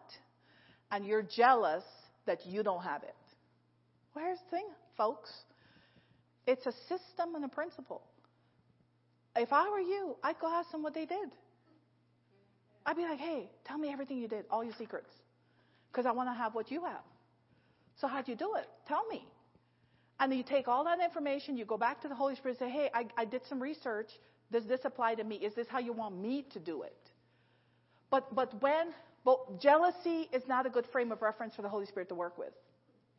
and you're jealous that you don't have it. Well, here's the thing, folks it's a system and a principle. If I were you, I'd go ask them what they did. I'd be like, hey, tell me everything you did, all your secrets, because I want to have what you have. So, how'd you do it? Tell me. And then you take all that information, you go back to the Holy Spirit and say, hey, I, I did some research. Does this apply to me? Is this how you want me to do it? But, but when, but jealousy is not a good frame of reference for the Holy Spirit to work with.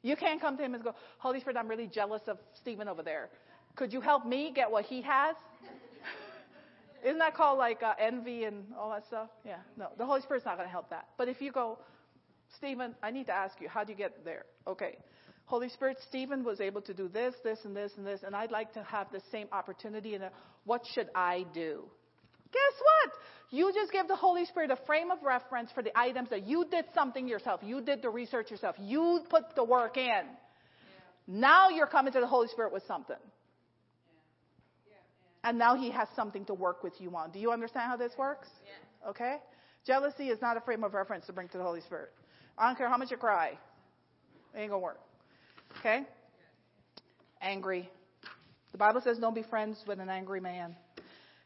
You can't come to him and go, Holy Spirit, I'm really jealous of Stephen over there. Could you help me get what he has? Isn't that called like uh, envy and all that stuff? Yeah, no, the Holy Spirit's not going to help that. But if you go, Stephen, I need to ask you, how do you get there? Okay. Holy Spirit, Stephen was able to do this, this, and this, and this, and I'd like to have the same opportunity. And what should I do? Guess what? You just give the Holy Spirit a frame of reference for the items that you did something yourself. You did the research yourself. You put the work in. Yeah. Now you're coming to the Holy Spirit with something. Yeah. Yeah, and now He has something to work with you on. Do you understand how this works? Okay? Jealousy is not a frame of reference to bring to the Holy Spirit. I don't care how much you cry. It ain't going to work. Okay? Angry. The Bible says don't be friends with an angry man.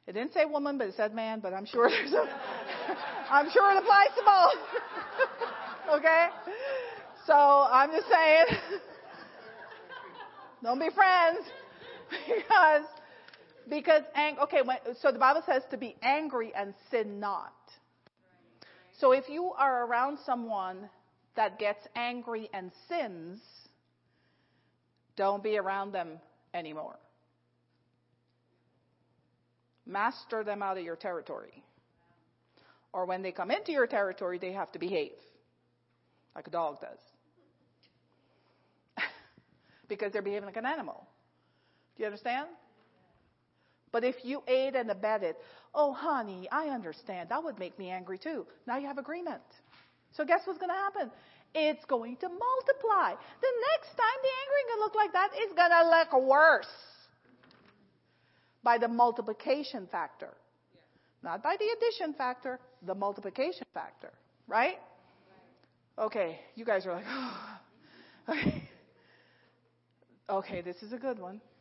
It didn't say woman, but it said man, but I'm sure there's a, I'm sure it applies to both. okay? So I'm just saying, don't be friends because, because, ang- okay, when, so the Bible says to be angry and sin not. So if you are around someone that gets angry and sins, don't be around them anymore. Master them out of your territory. Or when they come into your territory, they have to behave like a dog does. because they're behaving like an animal. Do you understand? But if you aid and abetted, oh, honey, I understand. That would make me angry too. Now you have agreement. So guess what's going to happen? It's going to multiply. The next time the going to look like that, it's going to look worse by the multiplication factor. Not by the addition factor, the multiplication factor. Right? Okay, you guys are like, oh. okay. okay, this is a good one.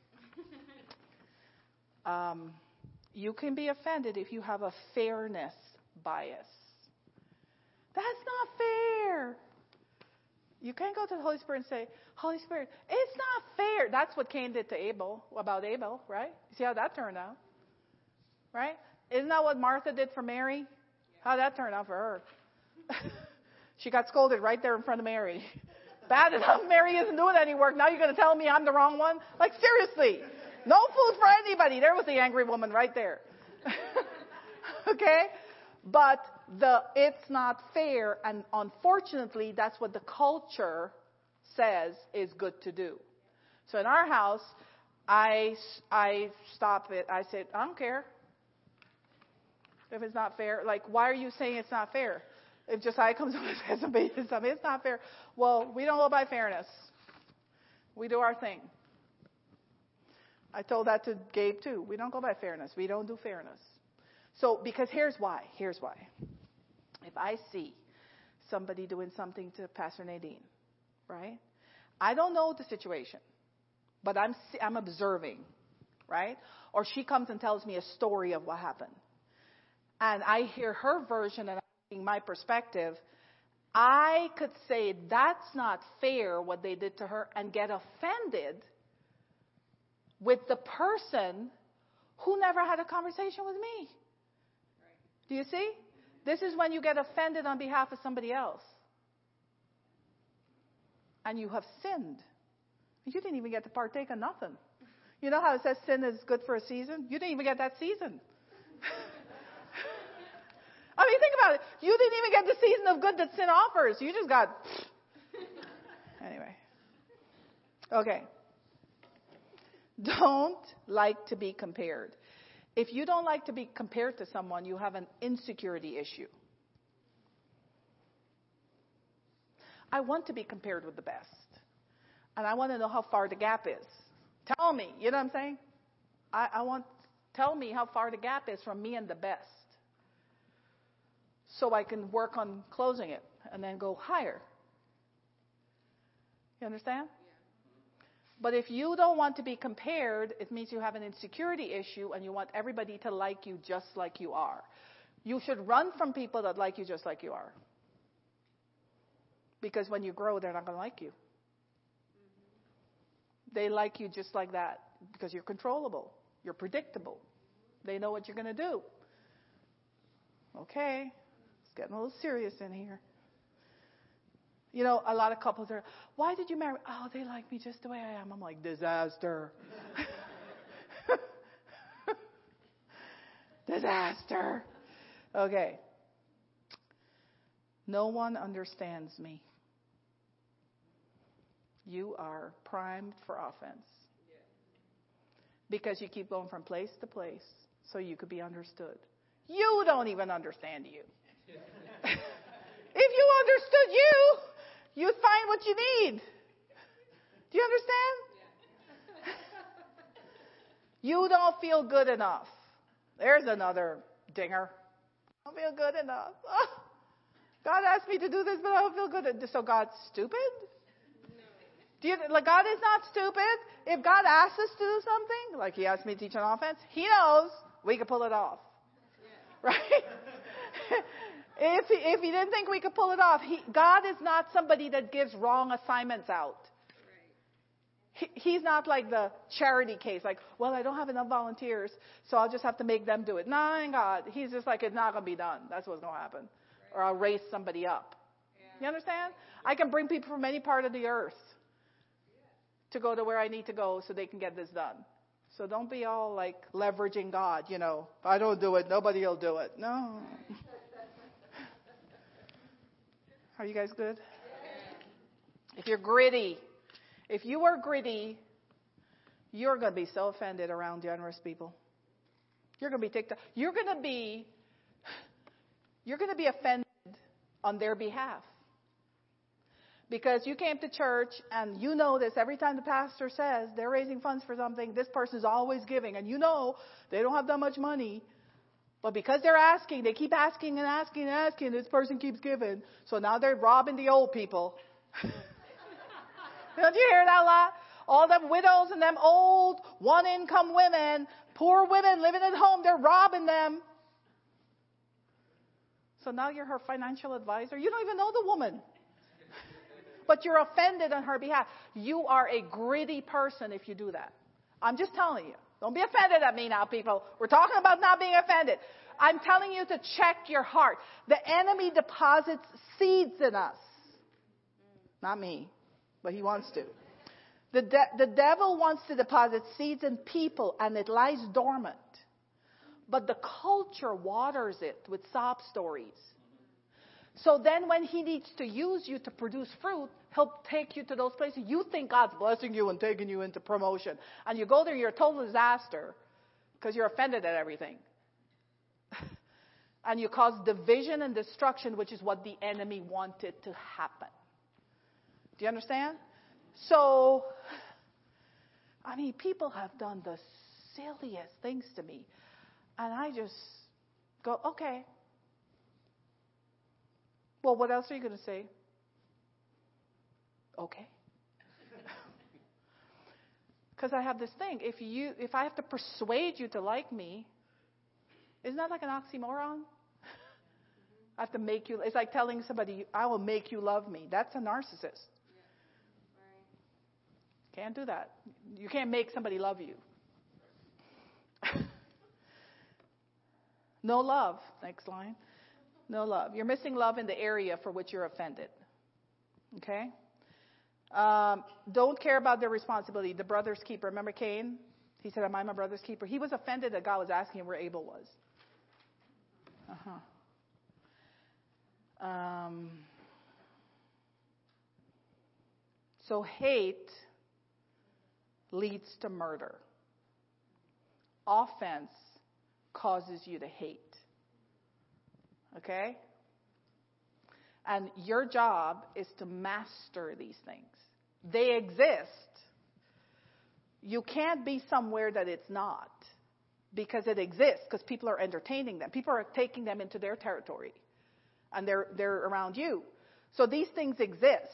Um, you can be offended if you have a fairness bias. That's not fair. You can't go to the Holy Spirit and say, Holy Spirit, it's not fair. That's what Cain did to Abel, about Abel, right? See how that turned out? Right? Isn't that what Martha did for Mary? How that turned out for her? she got scolded right there in front of Mary. Bad enough Mary isn't doing any work. Now you're going to tell me I'm the wrong one? Like, seriously. No food for anybody. There was the angry woman right there. okay? But the it's not fair and unfortunately that's what the culture says is good to do. So in our house, I I stop it. I said, I don't care. If it's not fair, like why are you saying it's not fair? If Josiah comes up and says something, it's not fair. Well, we don't go by fairness. We do our thing. I told that to Gabe too. We don't go by fairness. We don't do fairness. So, because here's why. Here's why. If I see somebody doing something to Pastor Nadine, right? I don't know the situation, but I'm I'm observing, right? Or she comes and tells me a story of what happened, and I hear her version and I'm my perspective. I could say that's not fair what they did to her and get offended with the person who never had a conversation with me. Do you see? This is when you get offended on behalf of somebody else. And you have sinned. You didn't even get to partake of nothing. You know how it says sin is good for a season? You didn't even get that season. I mean, think about it. You didn't even get the season of good that sin offers. You just got. Anyway. Okay. Don't like to be compared. If you don't like to be compared to someone, you have an insecurity issue. I want to be compared with the best. And I want to know how far the gap is. Tell me, you know what I'm saying? I, I want, tell me how far the gap is from me and the best. So I can work on closing it and then go higher. You understand? But if you don't want to be compared, it means you have an insecurity issue and you want everybody to like you just like you are. You should run from people that like you just like you are. Because when you grow, they're not going to like you. They like you just like that because you're controllable, you're predictable. They know what you're going to do. Okay, it's getting a little serious in here. You know, a lot of couples are, why did you marry? Oh, they like me just the way I am. I'm like, disaster. disaster. Okay. No one understands me. You are primed for offense. Because you keep going from place to place so you could be understood. You don't even understand you. if you understood you, you find what you need. Do you understand? you don't feel good enough. There's another dinger. I don't feel good enough. Oh, God asked me to do this, but I don't feel good. So God's stupid? Do you, like God is not stupid. If God asks us to do something, like He asked me to teach an offense, He knows we can pull it off, right? If he, if he didn't think we could pull it off, he, God is not somebody that gives wrong assignments out. He, he's not like the charity case, like, well, I don't have enough volunteers, so I'll just have to make them do it. No, God, He's just like, it's not going to be done. That's what's going to happen. Or I'll raise somebody up. You understand? I can bring people from any part of the earth to go to where I need to go so they can get this done. So don't be all like leveraging God, you know. If I don't do it, nobody will do it. No. Are you guys good? If you're gritty, if you are gritty, you're going to be so offended around generous people. You're going to be ticked. off. You're going to be you're going to be offended on their behalf. Because you came to church and you know this every time the pastor says they're raising funds for something, this person is always giving. And you know they don't have that much money. But because they're asking, they keep asking and asking and asking, this person keeps giving. So now they're robbing the old people. Don't you hear that a lot? All them widows and them old one income women, poor women living at home, they're robbing them. So now you're her financial advisor. You don't even know the woman but you're offended on her behalf. You are a gritty person if you do that. I'm just telling you. Don't be offended at me now, people. We're talking about not being offended. I'm telling you to check your heart. The enemy deposits seeds in us. Not me, but he wants to. The, de- the devil wants to deposit seeds in people and it lies dormant. But the culture waters it with sob stories so then when he needs to use you to produce fruit, he'll take you to those places. You think God's blessing you and taking you into promotion. And you go there, you're a total disaster because you're offended at everything. and you cause division and destruction, which is what the enemy wanted to happen. Do you understand? So, I mean, people have done the silliest things to me. And I just go, okay, well, what else are you going to say? Okay. Because I have this thing. If you, if I have to persuade you to like me, isn't that like an oxymoron? I have to make you. It's like telling somebody, "I will make you love me." That's a narcissist. Can't do that. You can't make somebody love you. no love. Next line. No love. You're missing love in the area for which you're offended. Okay? Um, don't care about their responsibility. The brother's keeper. Remember Cain? He said, Am I my brother's keeper? He was offended that God was asking him where Abel was. Uh huh. Um, so hate leads to murder. Offense causes you to hate. Okay? And your job is to master these things. They exist. You can't be somewhere that it's not because it exists because people are entertaining them. People are taking them into their territory and they're, they're around you. So these things exist.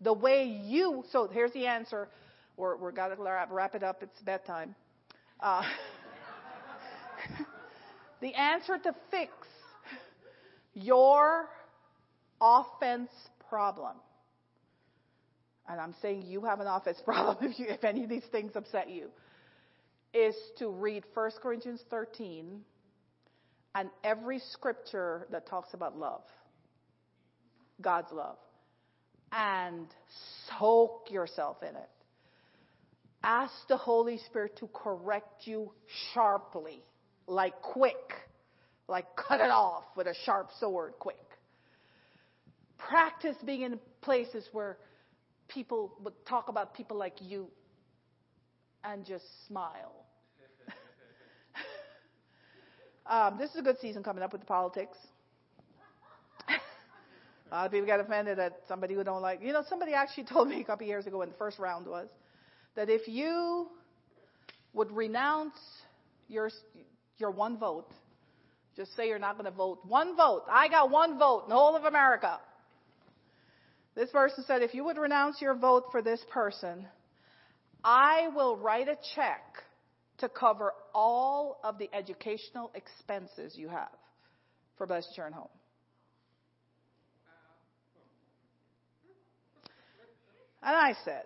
The way you, so here's the answer. We're, we're got to wrap it up. It's bedtime. Uh, the answer to fix your offense problem, and I'm saying you have an offense problem if, you, if any of these things upset you, is to read 1 Corinthians 13 and every scripture that talks about love, God's love, and soak yourself in it. Ask the Holy Spirit to correct you sharply, like quick like cut it off with a sharp sword quick. Practice being in places where people would talk about people like you and just smile. um, this is a good season coming up with the politics. a lot of people get offended at somebody who don't like. You know, somebody actually told me a couple years ago when the first round was that if you would renounce your your one vote just say you're not going to vote. One vote. I got one vote in the whole of America. This person said, if you would renounce your vote for this person, I will write a check to cover all of the educational expenses you have for Blessed Return Home. And I said,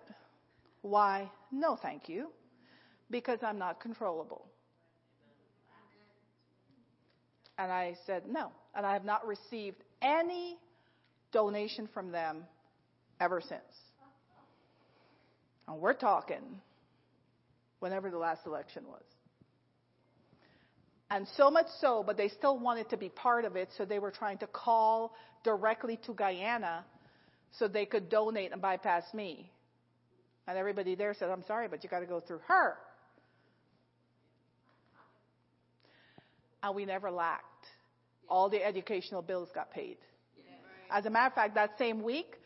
why, no thank you, because I'm not controllable. And I said, no. And I have not received any donation from them ever since. And we're talking whenever the last election was. And so much so, but they still wanted to be part of it, so they were trying to call directly to Guyana so they could donate and bypass me. And everybody there said, I'm sorry, but you got to go through her. And we never lacked. All the educational bills got paid. As a matter of fact, that same week,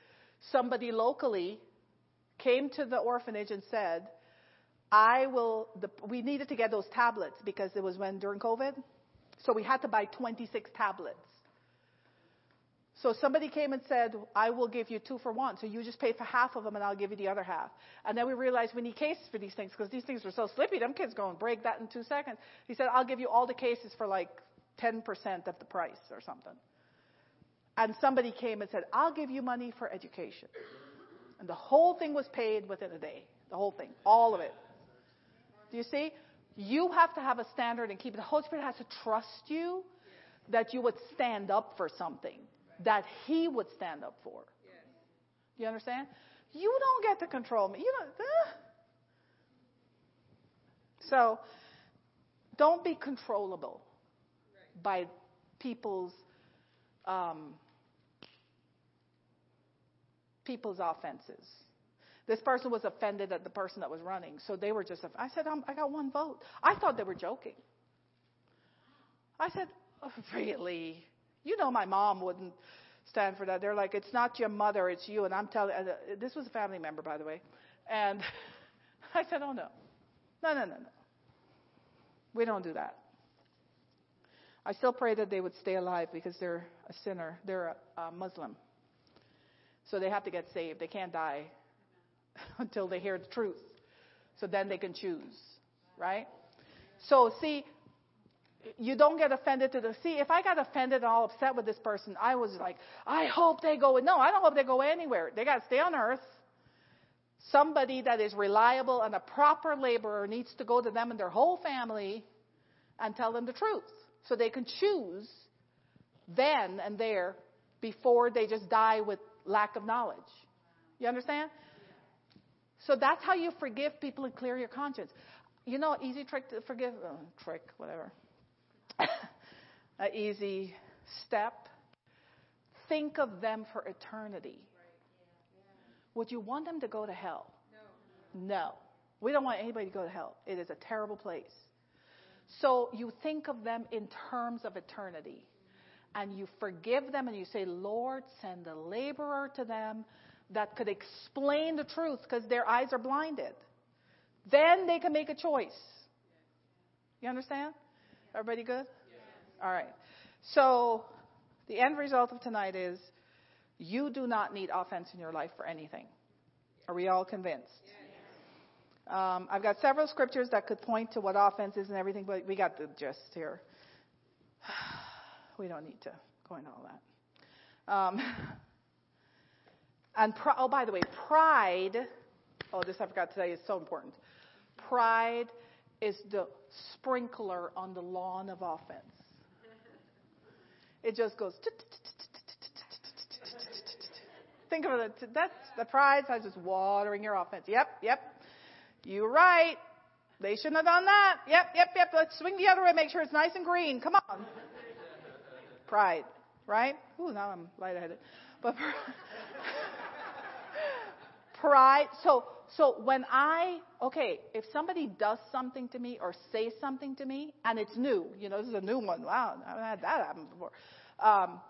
somebody locally came to the orphanage and said, I will, the, we needed to get those tablets because it was when during COVID. So we had to buy 26 tablets. So somebody came and said, I will give you two for one. So you just pay for half of them and I'll give you the other half. And then we realized we need cases for these things because these things were so slippy. Them kids go and break that in two seconds. He said, I'll give you all the cases for like 10% of the price or something. And somebody came and said, I'll give you money for education. And the whole thing was paid within a day. The whole thing. All of it. Do you see? You have to have a standard and keep it. The Holy Spirit has to trust you that you would stand up for something that He would stand up for. Do you understand? You don't get to control me. You don't. Uh. So, don't be controllable by people's um, people's offenses. This person was offended at the person that was running, so they were just. I said, I got one vote. I thought they were joking. I said, oh, really? You know, my mom wouldn't stand for that. They're like, it's not your mother, it's you. And I'm telling. Uh, this was a family member, by the way, and I said, oh no, no, no, no, no. We don't do that. I still pray that they would stay alive because they're a sinner. They're a, a Muslim. So they have to get saved. They can't die until they hear the truth. So then they can choose, right? So see, you don't get offended to the see if i got offended and all upset with this person i was like i hope they go no i don't hope they go anywhere they got to stay on earth somebody that is reliable and a proper laborer needs to go to them and their whole family and tell them the truth so they can choose then and there before they just die with lack of knowledge you understand so that's how you forgive people and clear your conscience. You know, easy trick to forgive, uh, trick, whatever. An easy step. Think of them for eternity. Would you want them to go to hell? No. We don't want anybody to go to hell. It is a terrible place. So you think of them in terms of eternity. And you forgive them and you say, Lord, send a laborer to them that could explain the truth because their eyes are blinded. Then they can make a choice. You understand? Everybody good? All right. So the end result of tonight is you do not need offense in your life for anything. Are we all convinced? Um, I've got several scriptures that could point to what offense is and everything, but we got the gist here. we don't need to go into all that. Um, And oh, by the way, pride. Oh, this I forgot to tell you is so important. Pride is the sprinkler on the lawn of offense. It just goes. Think of it. That's the pride is just watering your offense. Yep, yep. You're right. They shouldn't have done that. Yep, yep, yep. Let's swing the other way. Make sure it's nice and green. Come on. Pride, right? Ooh, now I'm lightheaded. But pride. So, so when I, okay, if somebody does something to me or says something to me, and it's new, you know, this is a new one. Wow, I haven't had that happen before. Um,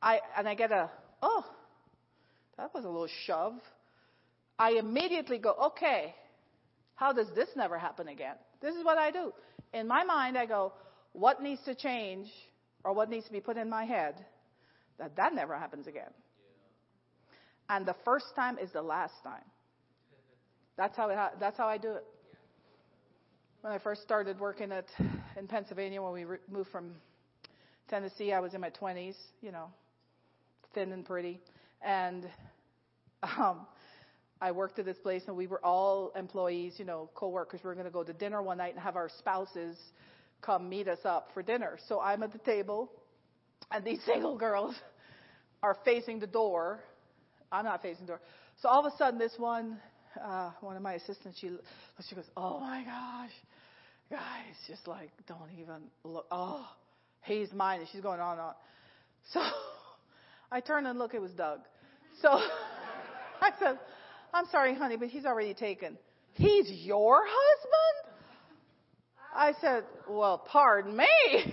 I, and I get a, oh, that was a little shove. I immediately go, okay, how does this never happen again? This is what I do. In my mind, I go, what needs to change or what needs to be put in my head that that never happens again? And the first time is the last time. That's how, it that's how I do it. When I first started working at, in Pennsylvania, when we re- moved from Tennessee, I was in my 20s, you know, thin and pretty. And um, I worked at this place, and we were all employees, you know, co-workers. We were going to go to dinner one night and have our spouses come meet us up for dinner. So I'm at the table, and these single girls are facing the door I'm not facing the door. So all of a sudden, this one uh, one of my assistants, she she goes, "Oh my gosh, guys, just like don't even look. Oh, he's mine." And she's going on and on. So I turn and look. It was Doug. So I said, "I'm sorry, honey, but he's already taken." He's your husband? I said, Well, pardon me.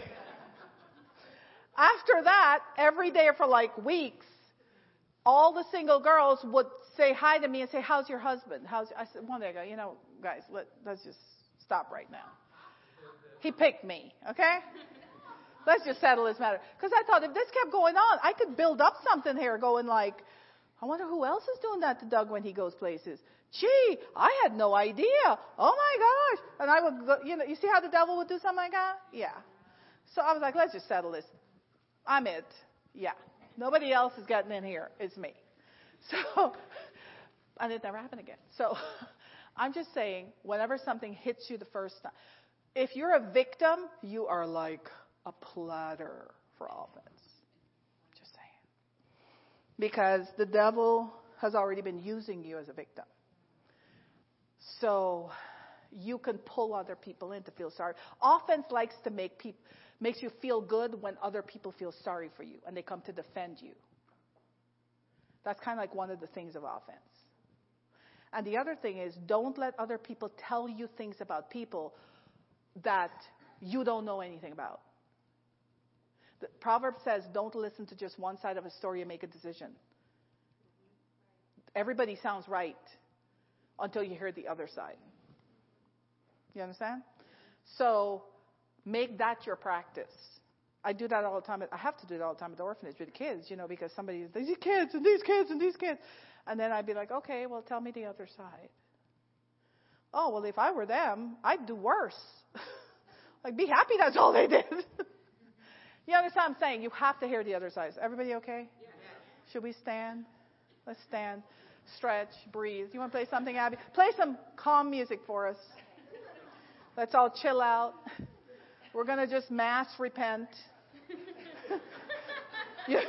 After that, every day for like weeks, all the single girls would say hi to me and say, How's your husband? How's I said one day I go, you know, guys, let, let's just stop right now. He picked me, okay? Let's just settle this matter. Because I thought if this kept going on, I could build up something here going like, I wonder who else is doing that to Doug when he goes places. Gee, I had no idea. Oh my gosh. And I would go, you know, you see how the devil would do something like that? Yeah. So I was like, let's just settle this. I'm it. Yeah. Nobody else is getting in here. It's me. So, and it never happened again. So, I'm just saying, whenever something hits you the first time, if you're a victim, you are like a platter for offense. I'm just saying. Because the devil has already been using you as a victim. So you can pull other people in to feel sorry. Offense likes to make people makes you feel good when other people feel sorry for you and they come to defend you. That's kind of like one of the things of offense. And the other thing is don't let other people tell you things about people that you don't know anything about. The proverb says don't listen to just one side of a story and make a decision. Everybody sounds right until you hear the other side. You understand? So make that your practice. I do that all the time. I have to do it all the time at the orphanage with the kids, you know, because somebody these kids and these kids and these kids. And then I'd be like, okay, well, tell me the other side. Oh, well, if I were them, I'd do worse. like, be happy that's all they did. you understand what I'm saying? You have to hear the other side. Is everybody okay? Yeah. Should we stand? Let's stand stretch, breathe. You want to play something, Abby? Play some calm music for us. Let's all chill out. We're going to just mass repent. you,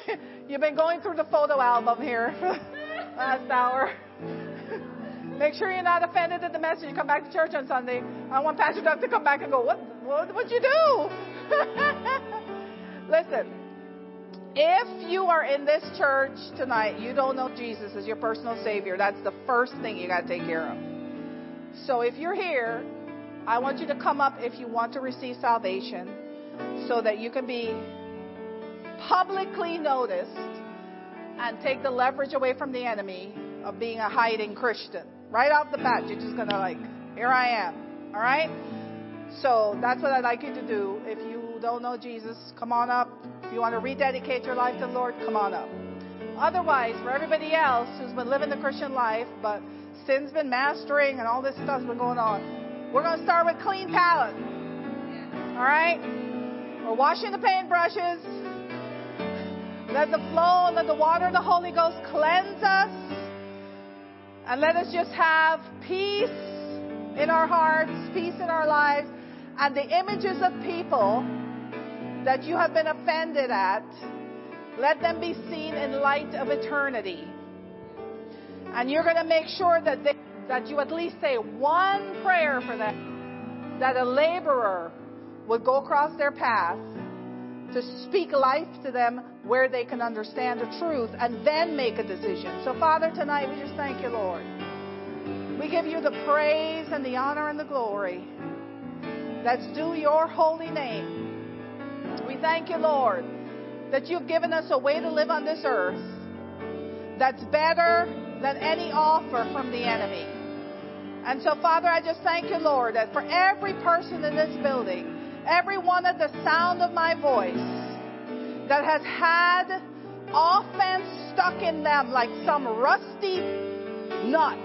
have been going through the photo album here last hour. Make sure you're not offended at the message. You come back to church on Sunday. I want Pastor Doug to come back and go, What, what would you do? Listen, if you are in this church tonight, you don't know Jesus as your personal Savior, that's the first thing you got to take care of. So if you're here, I want you to come up if you want to receive salvation so that you can be publicly noticed and take the leverage away from the enemy of being a hiding Christian. Right off the bat, you're just going to, like, here I am. All right? So that's what I'd like you to do. If you don't know Jesus, come on up. If you want to rededicate your life to the Lord, come on up. Otherwise, for everybody else who's been living the Christian life, but sin's been mastering and all this stuff's been going on, we're going to start with clean palette. All right? We're washing the paintbrushes. Let the flow, let the water of the Holy Ghost cleanse us. And let us just have peace in our hearts, peace in our lives, and the images of people that you have been offended at, let them be seen in light of eternity. And you're going to make sure that they, that you at least say one prayer for them, that a laborer would go across their path to speak life to them where they can understand the truth and then make a decision. So, Father, tonight we just thank you, Lord. We give you the praise and the honor and the glory that's due your holy name. We thank you, Lord, that you've given us a way to live on this earth that's better than any offer from the enemy. And so, Father, I just thank you, Lord, that for every person in this building, everyone at the sound of my voice that has had offense stuck in them like some rusty nut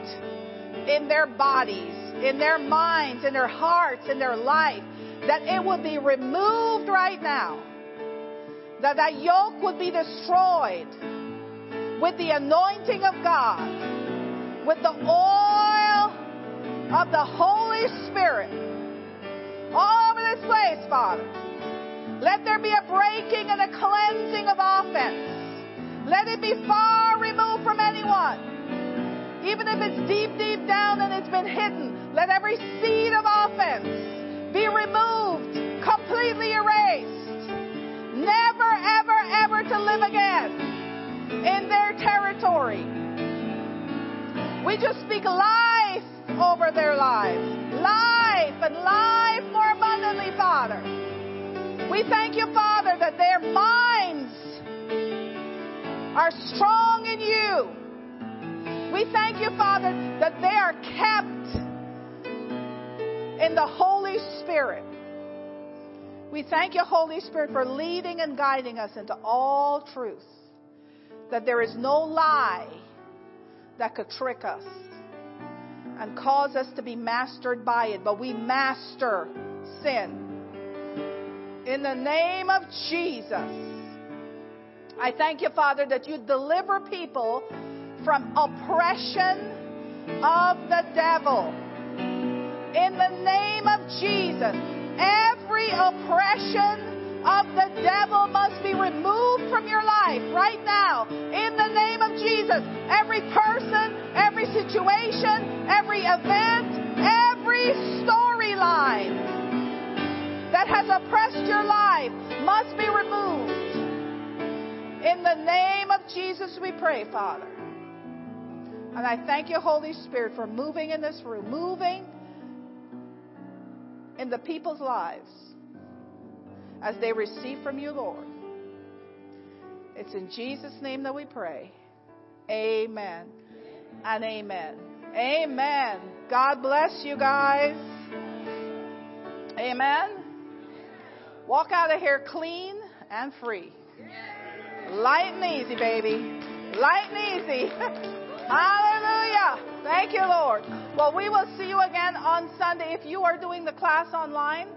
in their bodies, in their minds, in their hearts, in their life, that it would be removed right now. That that yoke would be destroyed with the anointing of God, with the oil of the Holy Spirit all over this place, Father. Let there be a breaking and a cleansing of offense. Let it be far removed from anyone. even if it's deep, deep down and it's been hidden, let every seed of offense be removed, completely erased, never, ever, ever to live again in their territory. We just speak life over their lives. Life and life Father. We thank you, Father, that their minds are strong in you. We thank you, Father, that they are kept in the Holy Spirit. We thank you, Holy Spirit, for leading and guiding us into all truth. That there is no lie that could trick us and cause us to be mastered by it, but we master sin. In the name of Jesus. I thank you, Father, that you deliver people from oppression of the devil. In the name of Jesus, every oppression of the devil must be removed from your life right now. In the name of Jesus, every person, every situation, every event, every storyline that has oppressed your life must be removed. In the name of Jesus, we pray, Father. And I thank you, Holy Spirit, for moving in this room, moving in the people's lives as they receive from you, Lord. It's in Jesus' name that we pray. Amen and amen. Amen. God bless you guys. Amen. Walk out of here clean and free. Light and easy, baby. Light and easy. Hallelujah. Thank you, Lord. Well, we will see you again on Sunday. If you are doing the class online,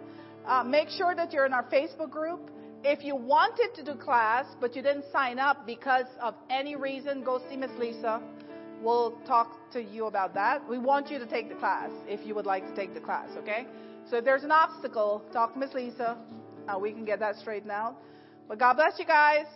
uh, make sure that you're in our Facebook group. If you wanted to do class, but you didn't sign up because of any reason, go see Miss Lisa. We'll talk to you about that. We want you to take the class if you would like to take the class, okay? So if there's an obstacle, talk to Miss Lisa. Uh, we can get that straightened out. But God bless you guys.